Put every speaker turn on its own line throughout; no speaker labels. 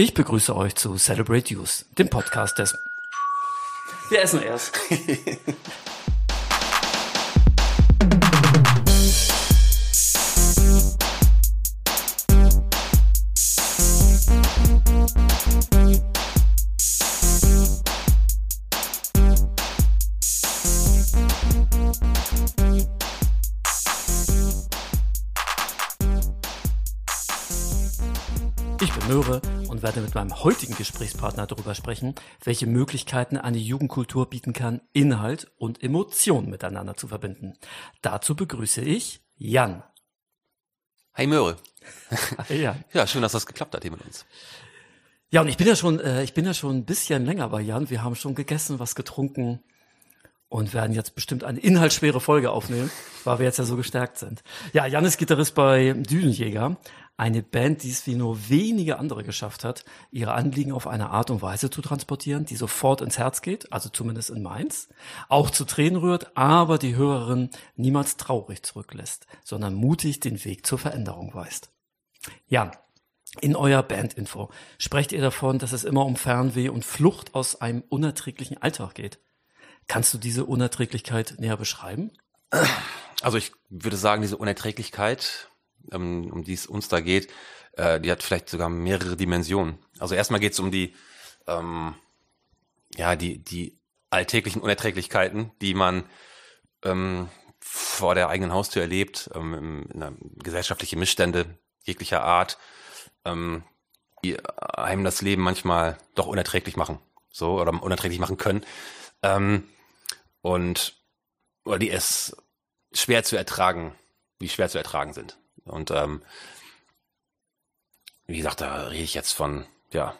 Ich begrüße euch zu Celebrate Youth, dem Podcast des. Wir essen erst. werde mit meinem heutigen Gesprächspartner darüber sprechen, welche Möglichkeiten eine Jugendkultur bieten kann, Inhalt und Emotionen miteinander zu verbinden. Dazu begrüße ich Jan.
Hi Möhre.
Ja.
Ja, schön, dass das geklappt hat hier mit uns.
Ja, und ich bin ja schon, äh, ich bin ja schon ein bisschen länger bei Jan. Wir haben schon gegessen, was getrunken und werden jetzt bestimmt eine inhaltsschwere Folge aufnehmen, weil wir jetzt ja so gestärkt sind. Ja, Jan ist Gitarrist bei Düsenjäger, eine Band, die es wie nur wenige andere geschafft hat, ihre Anliegen auf eine Art und Weise zu transportieren, die sofort ins Herz geht, also zumindest in Mainz, auch zu Tränen rührt, aber die Hörerin niemals traurig zurücklässt, sondern mutig den Weg zur Veränderung weist. Jan, in eurer Bandinfo sprecht ihr davon, dass es immer um Fernweh und Flucht aus einem unerträglichen Alltag geht. Kannst du diese Unerträglichkeit näher beschreiben?
Also ich würde sagen, diese Unerträglichkeit, ähm, um die es uns da geht, äh, die hat vielleicht sogar mehrere Dimensionen. Also erstmal geht es um die, ähm, ja, die, die alltäglichen Unerträglichkeiten, die man ähm, vor der eigenen Haustür erlebt, ähm, in, in gesellschaftliche Missstände jeglicher Art, ähm, die einem das Leben manchmal doch unerträglich machen, so oder unerträglich machen können. Ähm, und oder die es schwer zu ertragen, wie schwer zu ertragen sind. Und ähm, wie gesagt, da rede ich jetzt von ja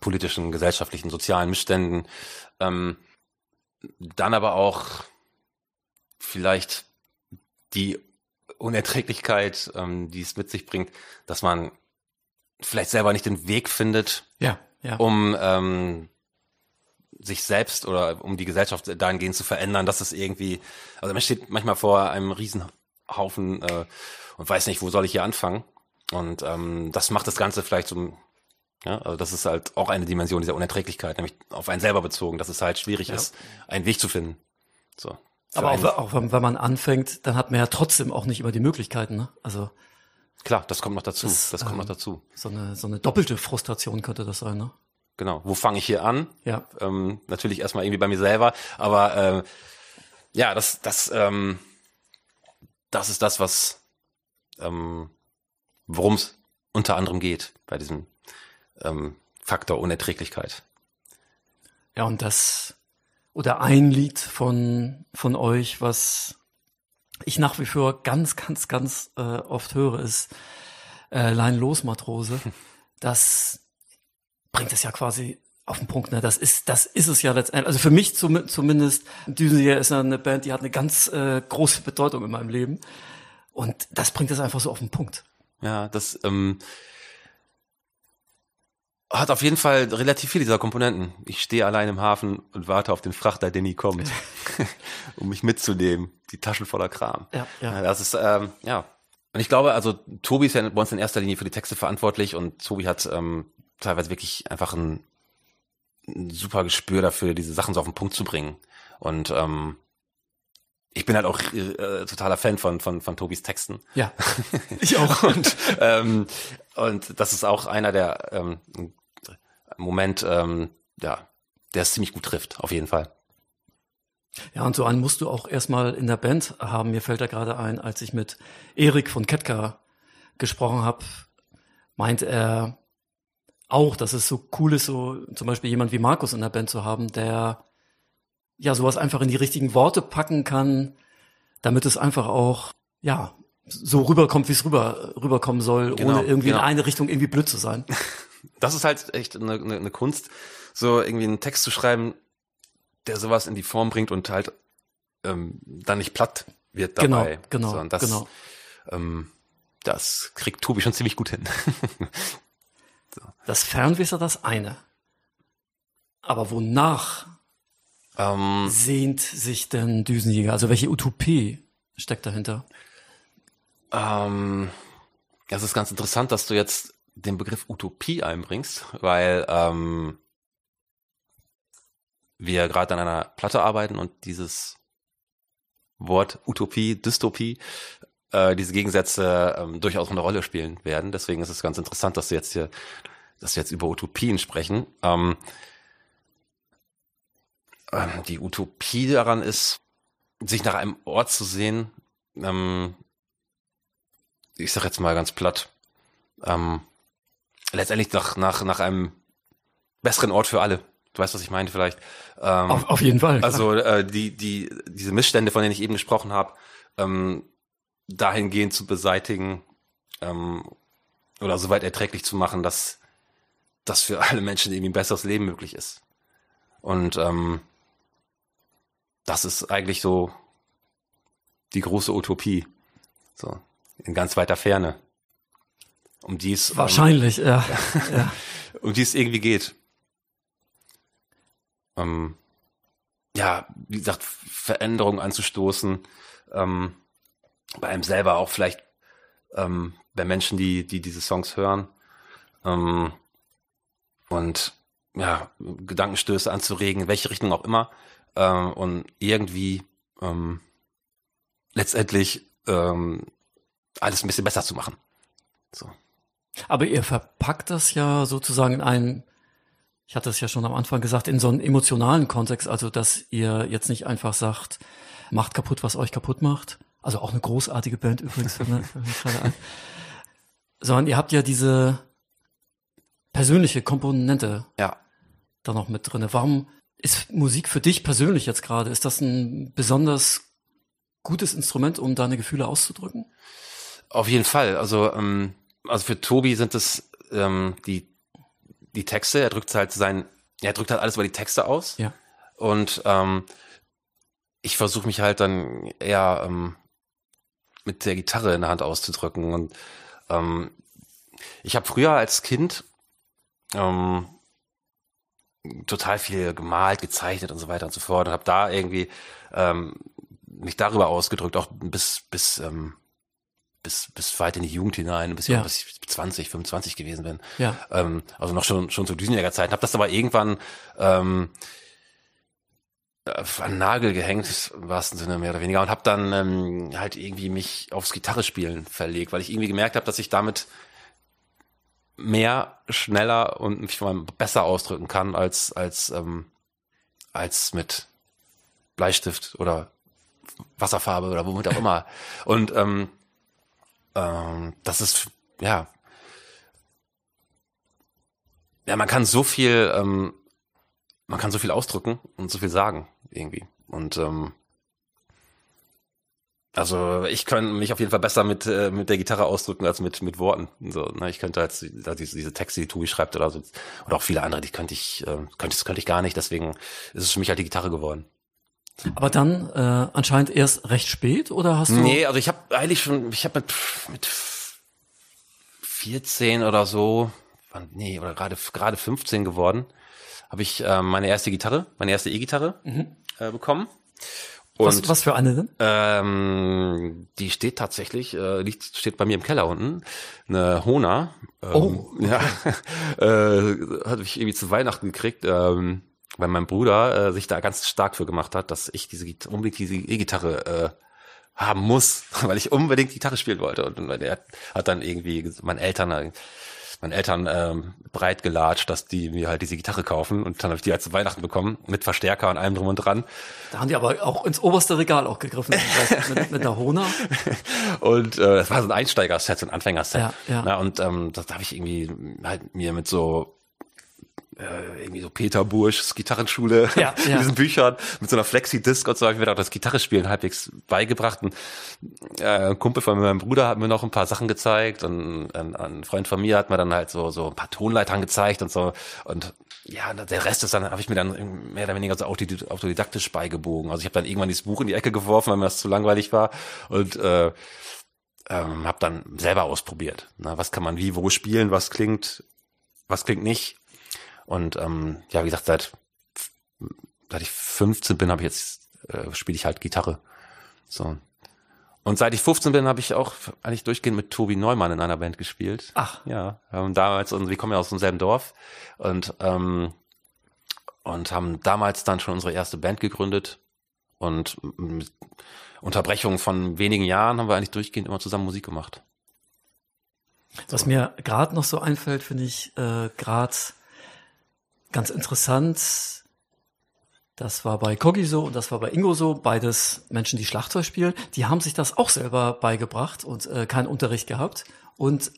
politischen, gesellschaftlichen, sozialen Missständen. Ähm, dann aber auch vielleicht die Unerträglichkeit, ähm, die es mit sich bringt, dass man vielleicht selber nicht den Weg findet,
Ja, ja.
um ähm, sich selbst oder um die Gesellschaft dahingehend zu verändern, dass es irgendwie, also man steht manchmal vor einem Riesenhaufen äh, und weiß nicht, wo soll ich hier anfangen. Und ähm, das macht das Ganze vielleicht zum, ja, also das ist halt auch eine Dimension dieser Unerträglichkeit, nämlich auf einen selber bezogen, dass es halt schwierig
Ja.
ist, einen Weg zu finden. So.
Aber auch, auch wenn, wenn man anfängt, dann hat man ja trotzdem auch nicht immer die Möglichkeiten. Ne? Also
klar, das kommt noch dazu.
Das,
Das, kommt
ähm,
noch dazu.
so eine, so eine doppelte Frustration könnte das sein. Ne?
Genau. Wo fange ich hier an?
Ja.
ähm, natürlich erstmal irgendwie bei mir selber, aber äh, ja, das, das, ähm, das ist das, was ähm, worum es unter anderem geht bei diesem ähm, Faktor Unerträglichkeit.
Ja, und das, oder ein Lied von, von euch, was ich nach wie vor ganz, ganz, ganz äh, oft höre, ist äh, Lein los, Matrose. Das bringt es ja quasi auf den Punkt. Ne? Das ist, das ist es ja letztendlich. Also für mich zum, zumindest, Düsenjäger ist ja eine Band, die hat eine ganz äh, große Bedeutung in meinem Leben. Und das bringt es einfach so auf den Punkt.
Ja, das ähm, hat auf jeden Fall relativ viele dieser Komponenten. Ich stehe allein im Hafen und warte auf den Frachter, der nie kommt, um mich mitzunehmen. Die Taschen voller Kram.
Ja, ja.
Ja, das ist, ähm, ja. Und ich glaube, also Tobi ist ja bei uns in erster Linie für die Texte verantwortlich und Tobi hat ähm, teilweise wirklich einfach ein, ein super Gespür dafür, diese Sachen so auf den Punkt zu bringen. Und ähm, ich bin halt auch äh, totaler Fan von, von, von Tobis Texten.
Ja, ich auch.
Und, ähm, und das ist auch einer der ähm, Moment, ähm, ja, der es ziemlich gut trifft, auf jeden Fall.
Ja, und so einen musst du auch erstmal in der Band haben. Mir fällt da gerade ein, als ich mit Erik von Ketka gesprochen habe, meint er auch, dass es so cool ist, so zum Beispiel jemand wie Markus in der Band zu haben, der ja sowas einfach in die richtigen Worte packen kann, damit es einfach auch, ja, so rüberkommt, wie es rüber, rüberkommen soll,
Genau,
ohne irgendwie
genau.
in eine Richtung irgendwie blöd zu sein.
Das ist halt echt eine, eine, eine Kunst, so irgendwie einen Text zu schreiben, der sowas in die Form bringt und halt ähm, dann nicht platt wird dabei.
Genau, genau,
so, das,
genau.
Ähm, das kriegt Tobi schon ziemlich gut hin.
Das Fernweh ist ja das eine. Aber wonach
ähm,
sehnt sich denn Düsenjäger? Also welche Utopie steckt dahinter?
ähm, ja, es ist ganz interessant, dass du jetzt den Begriff Utopie einbringst, weil ähm, wir gerade an einer Platte arbeiten und dieses Wort Utopie, Dystopie, äh, diese Gegensätze ähm, durchaus eine Rolle spielen werden. Deswegen ist es ganz interessant, dass wir jetzt hier, dass wir jetzt über Utopien sprechen. Ähm, ähm, die Utopie daran ist, sich nach einem Ort zu sehen, ähm, ich sag jetzt mal ganz platt, ähm, letztendlich nach, nach, nach einem besseren Ort für alle. Du weißt, was ich meine vielleicht.
Ähm, auf, auf jeden Fall.
Also äh, die, die, diese Missstände, von denen ich eben gesprochen habe, ähm, dahingehend zu beseitigen ähm, oder soweit erträglich zu machen, dass das für alle Menschen irgendwie ein besseres Leben möglich ist. Und ähm, das ist eigentlich so die große Utopie. So, in ganz weiter Ferne. Um die es.
Ähm, Wahrscheinlich, ähm, ja. ja.
um die es irgendwie geht. Ähm, ja, wie gesagt, Veränderungen anzustoßen, ähm, bei einem selber auch vielleicht ähm, bei Menschen, die, die diese Songs hören. Ähm, und ja, Gedankenstöße anzuregen, in welche Richtung auch immer. Ähm, und irgendwie ähm, letztendlich ähm, alles ein bisschen besser zu machen. So.
Aber ihr verpackt das ja sozusagen in einen, ich hatte es ja schon am Anfang gesagt, in so einen emotionalen Kontext, also dass ihr jetzt nicht einfach sagt, macht kaputt, was euch kaputt macht. Also auch eine großartige Band übrigens, sondern ihr habt ja diese persönliche Komponente
ja.
da noch mit drinne. Warum ist Musik für dich persönlich jetzt gerade? Ist das ein besonders gutes Instrument, um deine Gefühle auszudrücken?
Auf jeden Fall. Also, ähm, also für Tobi sind es ähm, die, die Texte. Er drückt halt sein, er drückt halt alles über die Texte aus.
Ja.
Und ähm, ich versuche mich halt dann eher ähm, mit der Gitarre in der Hand auszudrücken. Und ähm, ich habe früher als Kind ähm, total viel gemalt, gezeichnet und so weiter und so fort und habe da irgendwie ähm, mich darüber ausgedrückt, auch bis bis ähm, bis bis weit in die Jugend hinein, bis, ja. bis ich 20, 25 gewesen bin.
Ja.
Ähm, also noch schon schon zu Düsenjäger-Zeiten. Habe das aber irgendwann ähm, an Nagel gehängt, im wahrsten Sinne mehr oder weniger, und habe dann ähm, halt irgendwie mich aufs Gitarrespielen verlegt, weil ich irgendwie gemerkt habe, dass ich damit mehr, schneller und mich besser ausdrücken kann als als ähm, als mit Bleistift oder Wasserfarbe oder womit auch immer. Und ähm, ähm, das ist ja ja man kann so viel ähm, man kann so viel ausdrücken und so viel sagen irgendwie und ähm, also ich könnte mich auf jeden Fall besser mit äh, mit der Gitarre ausdrücken als mit mit Worten. So, ne, ich könnte als diese, diese Texte, die Tobi schreibt oder so oder auch viele andere, die könnte ich äh, könnte das könnte ich gar nicht. Deswegen ist es für mich halt die Gitarre geworden.
Aber dann äh, anscheinend erst recht spät oder hast du?
Nee, also ich habe eigentlich schon, ich habe mit mit 14 oder so, nee, oder gerade gerade 15 geworden, habe ich äh, meine erste Gitarre, meine erste E-Gitarre mhm. äh, bekommen.
Und, was, was für eine denn?
Ähm, die steht tatsächlich, äh, liegt, steht bei mir im Keller unten. Eine Hona. Ähm, oh. Ja, äh, hatte ich irgendwie zu Weihnachten gekriegt, ähm, weil mein Bruder äh, sich da ganz stark für gemacht hat, dass ich diese unbedingt diese E-Gitarre äh, haben muss, weil ich unbedingt Gitarre spielen wollte. Und, und er hat dann irgendwie meinen Eltern meinen Eltern ähm, breit gelatscht, dass die mir halt diese Gitarre kaufen und dann habe ich die halt zu Weihnachten bekommen mit Verstärker und allem drum und dran.
Da haben die aber auch ins oberste Regal auch gegriffen mit, mit der Hona.
Und äh, das war so ein Einsteiger-Set, so ein Anfänger-Set.
Ja, ja.
Na, und ähm, das habe ich irgendwie halt mir mit so äh, irgendwie so Peter Burschs Gitarrenschule
ja,
in
ja.
diesen Büchern mit so einer Flexi-Disc und so habe ich mir auch das Gitarrespielen halbwegs beigebracht. Und, äh, ein Kumpel von meinem Bruder hat mir noch ein paar Sachen gezeigt und ein, ein Freund von mir hat mir dann halt so so ein paar Tonleitern gezeigt und so und ja, der Rest ist dann habe ich mir dann mehr oder weniger so autodidaktisch beigebogen. Also ich habe dann irgendwann dieses Buch in die Ecke geworfen, weil mir das zu langweilig war und äh, ähm, habe dann selber ausprobiert. Na, was kann man wie wo spielen, was klingt, was klingt nicht und ähm, ja, wie gesagt, seit seit ich 15 bin, habe ich jetzt äh, spiele ich halt Gitarre. So. Und seit ich 15 bin, habe ich auch eigentlich durchgehend mit Tobi Neumann in einer Band gespielt.
Ach.
Ja, haben damals, und wir kommen ja aus demselben Dorf und, ähm, und haben damals dann schon unsere erste Band gegründet. Und mit Unterbrechung von wenigen Jahren haben wir eigentlich durchgehend immer zusammen Musik gemacht.
Was mir gerade noch so einfällt, finde ich äh, gerade ganz interessant. Das war bei Kogi so und das war bei Ingo so, beides Menschen, die Schlagzeug spielen. Die haben sich das auch selber beigebracht und äh, keinen Unterricht gehabt und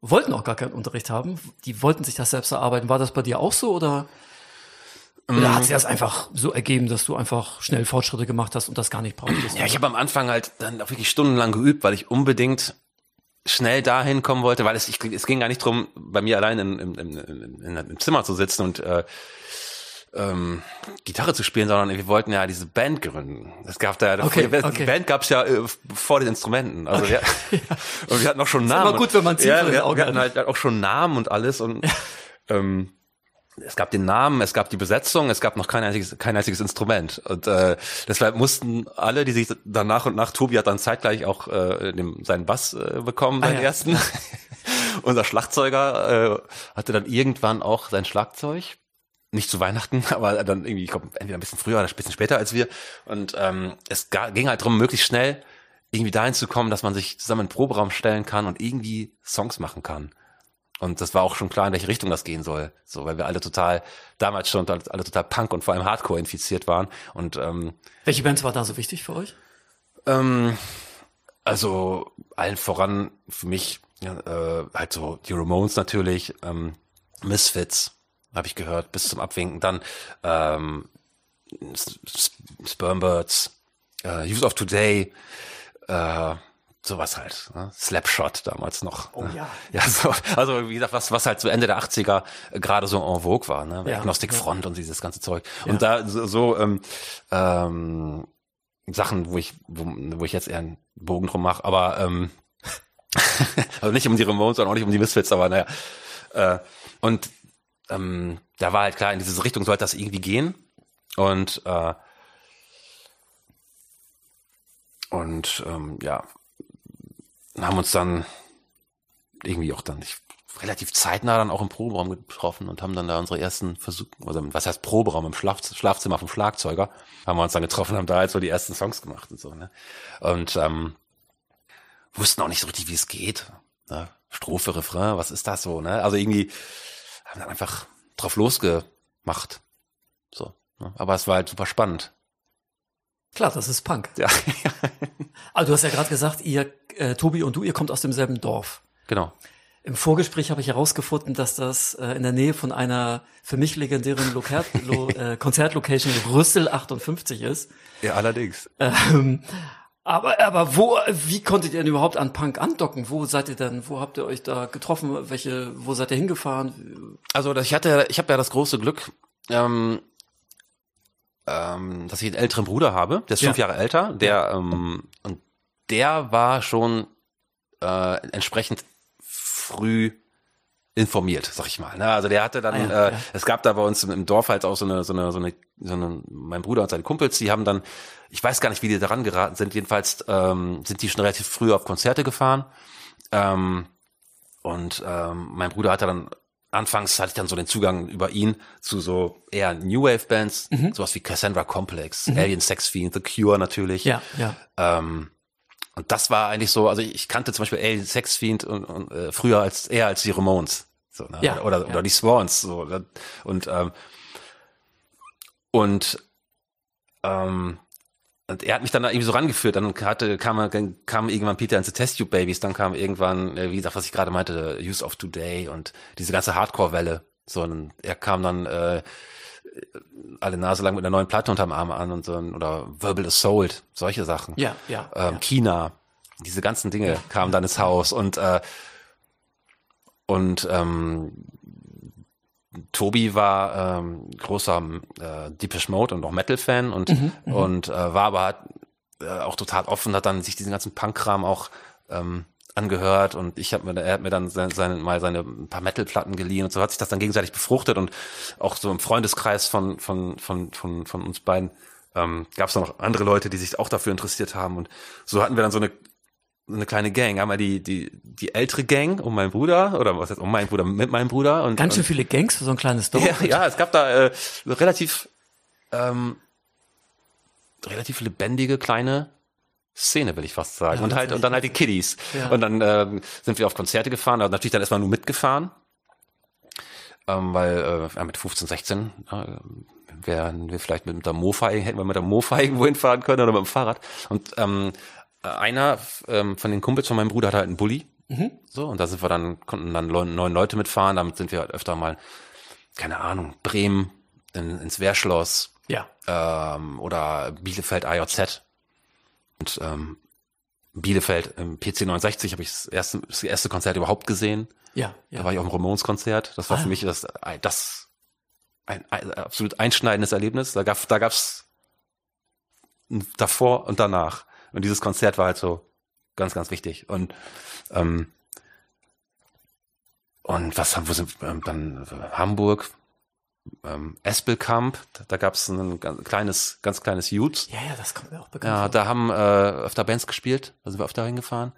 wollten auch gar keinen Unterricht haben. Die wollten sich das selbst erarbeiten. War das bei dir auch so oder, oder hat sich das einfach so ergeben, dass du einfach schnell Fortschritte gemacht hast und das gar nicht brauchtest?
Ja, ich habe am Anfang halt dann auch wirklich stundenlang geübt, weil ich unbedingt schnell dahin kommen wollte, weil es, ich, es ging gar nicht drum, bei mir allein im, im, im, im Zimmer zu sitzen und äh, ähm, Gitarre zu spielen, sondern wir wollten ja diese Band gründen. Es gab da
Okay,
die
okay.
Band gab's ja äh, vor den Instrumenten. Also wir, und wir hatten auch schon Namen.
immer gut, wenn man Ziel
ja, wir, wir hatten
hat.
halt auch schon Namen und alles und ähm, es gab den Namen, es gab die Besetzung, es gab noch kein einziges, kein einziges Instrument. Und äh, deshalb mussten alle, die sich dann nach und nach, Tobi hat dann zeitgleich auch äh, dem, seinen Bass äh, bekommen,
Ah,
seinen
ja.
ersten. Unser Schlagzeuger äh, hatte dann irgendwann auch sein Schlagzeug. Nicht zu Weihnachten, aber dann irgendwie, ich glaube, entweder ein bisschen früher oder ein bisschen später als wir. Und ähm, es ging halt drum, möglichst schnell irgendwie dahin zu kommen, dass man sich zusammen in den Proberaum stellen kann und irgendwie Songs machen kann. Und das war auch schon klar, in welche Richtung das gehen soll. So, weil wir alle total, damals schon alle total Punk und vor allem Hardcore infiziert waren. Und ähm,
Welche Bands war da so wichtig für euch?
ähm, also allen voran für mich äh, halt so die Ramones natürlich, ähm, Misfits habe ich gehört, bis zum Abwinken. Dann ähm, Spermbirds, äh, Use of Today, äh, sowas halt. Ne? Slapshot damals noch. Oh
ja.
Ja, so, also wie gesagt, was, was halt so Ende der 80er äh, gerade so en vogue war, ne?
Ja,
Agnostic
ja.
Front und dieses ganze Zeug. Und da so, so ähm, ähm, Sachen, wo ich, wo, wo ich jetzt eher einen Bogen drum mache, aber ähm, also nicht um die Ramones und auch nicht um die Misfits, aber naja. Äh, und ähm, da war halt klar, in diese Richtung sollte das irgendwie gehen. Und äh, und ähm, ja, haben uns dann irgendwie auch dann ich, relativ zeitnah dann auch im Proberaum getroffen und haben dann da unsere ersten Versuche, also was heißt Proberaum im Schlaf, Schlafzimmer vom Schlagzeuger, haben wir uns dann getroffen, haben da halt so die ersten Songs gemacht und so, ne? Und ähm, wussten auch nicht so richtig, wie es geht. Ne? Strophe, Refrain, was ist das so, ne? Also irgendwie haben dann einfach drauf losgemacht. So. Ne? Aber es war halt super spannend.
Klar, das ist Punk.
Ja,
Also du hast ja gerade gesagt, ihr, äh, Tobi und du, ihr kommt aus demselben Dorf.
genau.
Im Vorgespräch habe ich herausgefunden, dass das äh, in der Nähe von einer für mich legendären Loka Lo äh, Konzertlocation Rüssel 58 ist.
Ja, allerdings.
Ähm, aber, aber wo, wie konntet ihr denn überhaupt an Punk andocken? Wo seid ihr denn, wo habt ihr euch da getroffen? Welche, wo seid ihr hingefahren?
Also ich hatte, ich habe ja das große Glück, ähm, ähm, dass ich einen älteren Bruder habe, der ist
Ja.
fünf Jahre älter, der ähm, und der war schon äh, entsprechend früh informiert, sag ich mal. Ne? Also der hatte dann,
Ah ja,
äh,
ja.
es gab da bei uns im, im Dorf halt auch so eine, so eine, so eine, so eine, mein Bruder und seine Kumpels, die haben dann, ich weiß gar nicht, wie die daran geraten sind, jedenfalls ähm, sind die schon relativ früh auf Konzerte gefahren. Ähm, und ähm, mein Bruder hatte dann, anfangs hatte ich dann so den Zugang über ihn zu so eher New Wave Bands,
Mhm.
sowas wie Cassandra Complex, Alien Sex Fiend, The Cure natürlich.
Ja, ja.
Ähm, und das war eigentlich so, also ich kannte zum Beispiel Alien Sex Fiend und, und äh, früher als eher als die Ramones. So, ne?
Ja,
oder,
ja.
oder die Swans. So, ne? und ähm, und ähm, und er hat mich dann da irgendwie so rangeführt. Dann hatte, kam, kam irgendwann Peter and the Test Tube Babies, dann kam irgendwann, äh, wie gesagt, was ich gerade meinte, Use of Today und diese ganze Hardcore-Welle. So, und er kam dann äh, alle Nase lang mit einer neuen Platte unterm Arm an und so, oder Verbal Assault, solche Sachen.
Ja, ja.
Ähm,
ja.
China, diese ganzen Dinge kamen dann ins Haus und äh, und ähm, Tobi war ähm, großer äh, Deepish Mode und auch Metal-Fan und und äh, war aber halt, äh, auch total offen, hat dann sich diesen ganzen Punk-Kram auch ähm, angehört und ich habe mir, er hat mir dann seine, seine, mal seine ein paar Metal-Platten geliehen und so hat sich das dann gegenseitig befruchtet und auch so im Freundeskreis von von von von von uns beiden ähm, gab es noch andere Leute, die sich auch dafür interessiert haben. Und so hatten wir dann so eine eine kleine Gang. Einmal die, die, die ältere Gang um meinen Bruder, oder was heißt um meinen Bruder, mit meinem Bruder. Und,
Ganz schön viele Gangs für so ein kleines Dorf.
Ja, ja es gab da äh, relativ, ähm, relativ lebendige kleine Szene, will ich fast sagen.
Ja,
und halt, und dann halt die Kiddies.
Ja.
Und dann ähm, sind wir auf Konzerte gefahren, aber natürlich dann erstmal nur mitgefahren. Ähm, weil äh, mit 15, 16 äh, wären wir vielleicht mit der Mofa, hätten wir mit der Mofa irgendwo hinfahren können oder mit dem Fahrrad. Und ähm, einer ähm, von den Kumpels von meinem Bruder hat halt einen Bulli. So, und da sind wir dann, konnten dann neun, Leute mitfahren, damit sind wir halt öfter mal, keine Ahnung, Bremen, in, ins Wehrschloss,
Ja.
ähm, oder Bielefeld AJZ. Und ähm, Bielefeld im PC 69 habe ich das erste, das erste Konzert überhaupt gesehen.
Ja.
Da
ja.
war ich auf dem Ramones-Konzert. Das war
Ah.
für mich das, das ein, ein absolut einschneidendes Erlebnis. Da gab da gab's davor und danach. Und dieses Konzert war halt so ganz, ganz wichtig. Und ähm, und was haben wir sind ähm, dann Hamburg, ähm, Espelkamp, da, da gab es ein ganz kleines, ganz kleines Youth.
ja, ja, das kommt mir auch bekannt
Ja,
vor.
da haben äh, öfter Bands gespielt, da sind wir öfter hingefahren.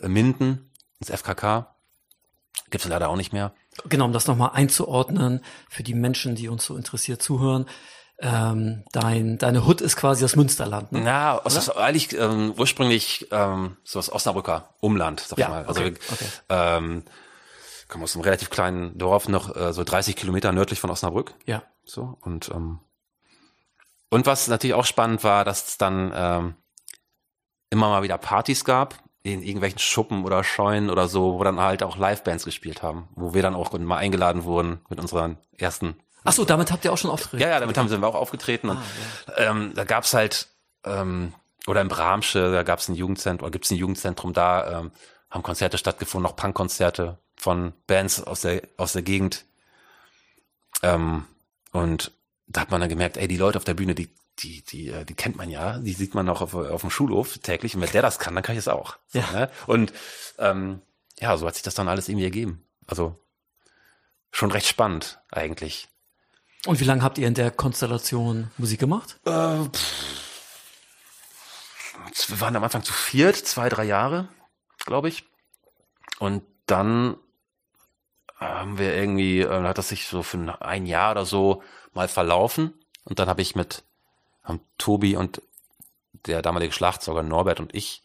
Äh, Minden, ins FKK, gibt's leider auch nicht mehr.
Genau, um das nochmal einzuordnen für die Menschen, die uns so interessiert zuhören. Ähm, dein, deine Hut ist quasi das Münsterland, ne?
Na, aus das eigentlich ähm, ursprünglich ähm, so das Osnabrücker Umland, sag
Ja,
ich mal. Also
okay, okay.
ähm, kommen aus einem relativ kleinen Dorf, noch äh, so 30 Kilometer nördlich von Osnabrück.
Ja.
So und ähm, und was natürlich auch spannend war, dass es dann ähm, immer mal wieder Partys gab in irgendwelchen Schuppen oder Scheunen oder so, wo dann halt auch Livebands gespielt haben, wo wir dann auch mal eingeladen wurden mit unseren ersten
Ach so, damit habt ihr auch schon auftreten.
ja, ja, damit haben wir auch aufgetreten. Und ähm, da gab's halt, ähm, oder in Bramsche, da gab's ein Jugendzentrum, oder gibt's ein Jugendzentrum, da ähm, haben Konzerte stattgefunden, auch Punkkonzerte von Bands aus der, aus der Gegend. Ähm, und da hat man dann gemerkt, ey, die Leute auf der Bühne, die, die, die, äh, die kennt man ja, die sieht man auch auf, auf dem Schulhof täglich. Und wenn der das kann, dann kann ich es auch. So,
Ja.
ne? Und ähm, ja, so hat sich das dann alles irgendwie ergeben. Also schon recht spannend eigentlich.
Und wie lange habt ihr in der Konstellation Musik gemacht?
Äh, pff. wir waren am Anfang zu viert, zwei, drei Jahre, glaube ich. Und dann haben wir irgendwie, äh, hat das sich so für ein Jahr oder so mal verlaufen. Und dann habe ich mit haben Tobi und der damalige Schlagzeuger Norbert und ich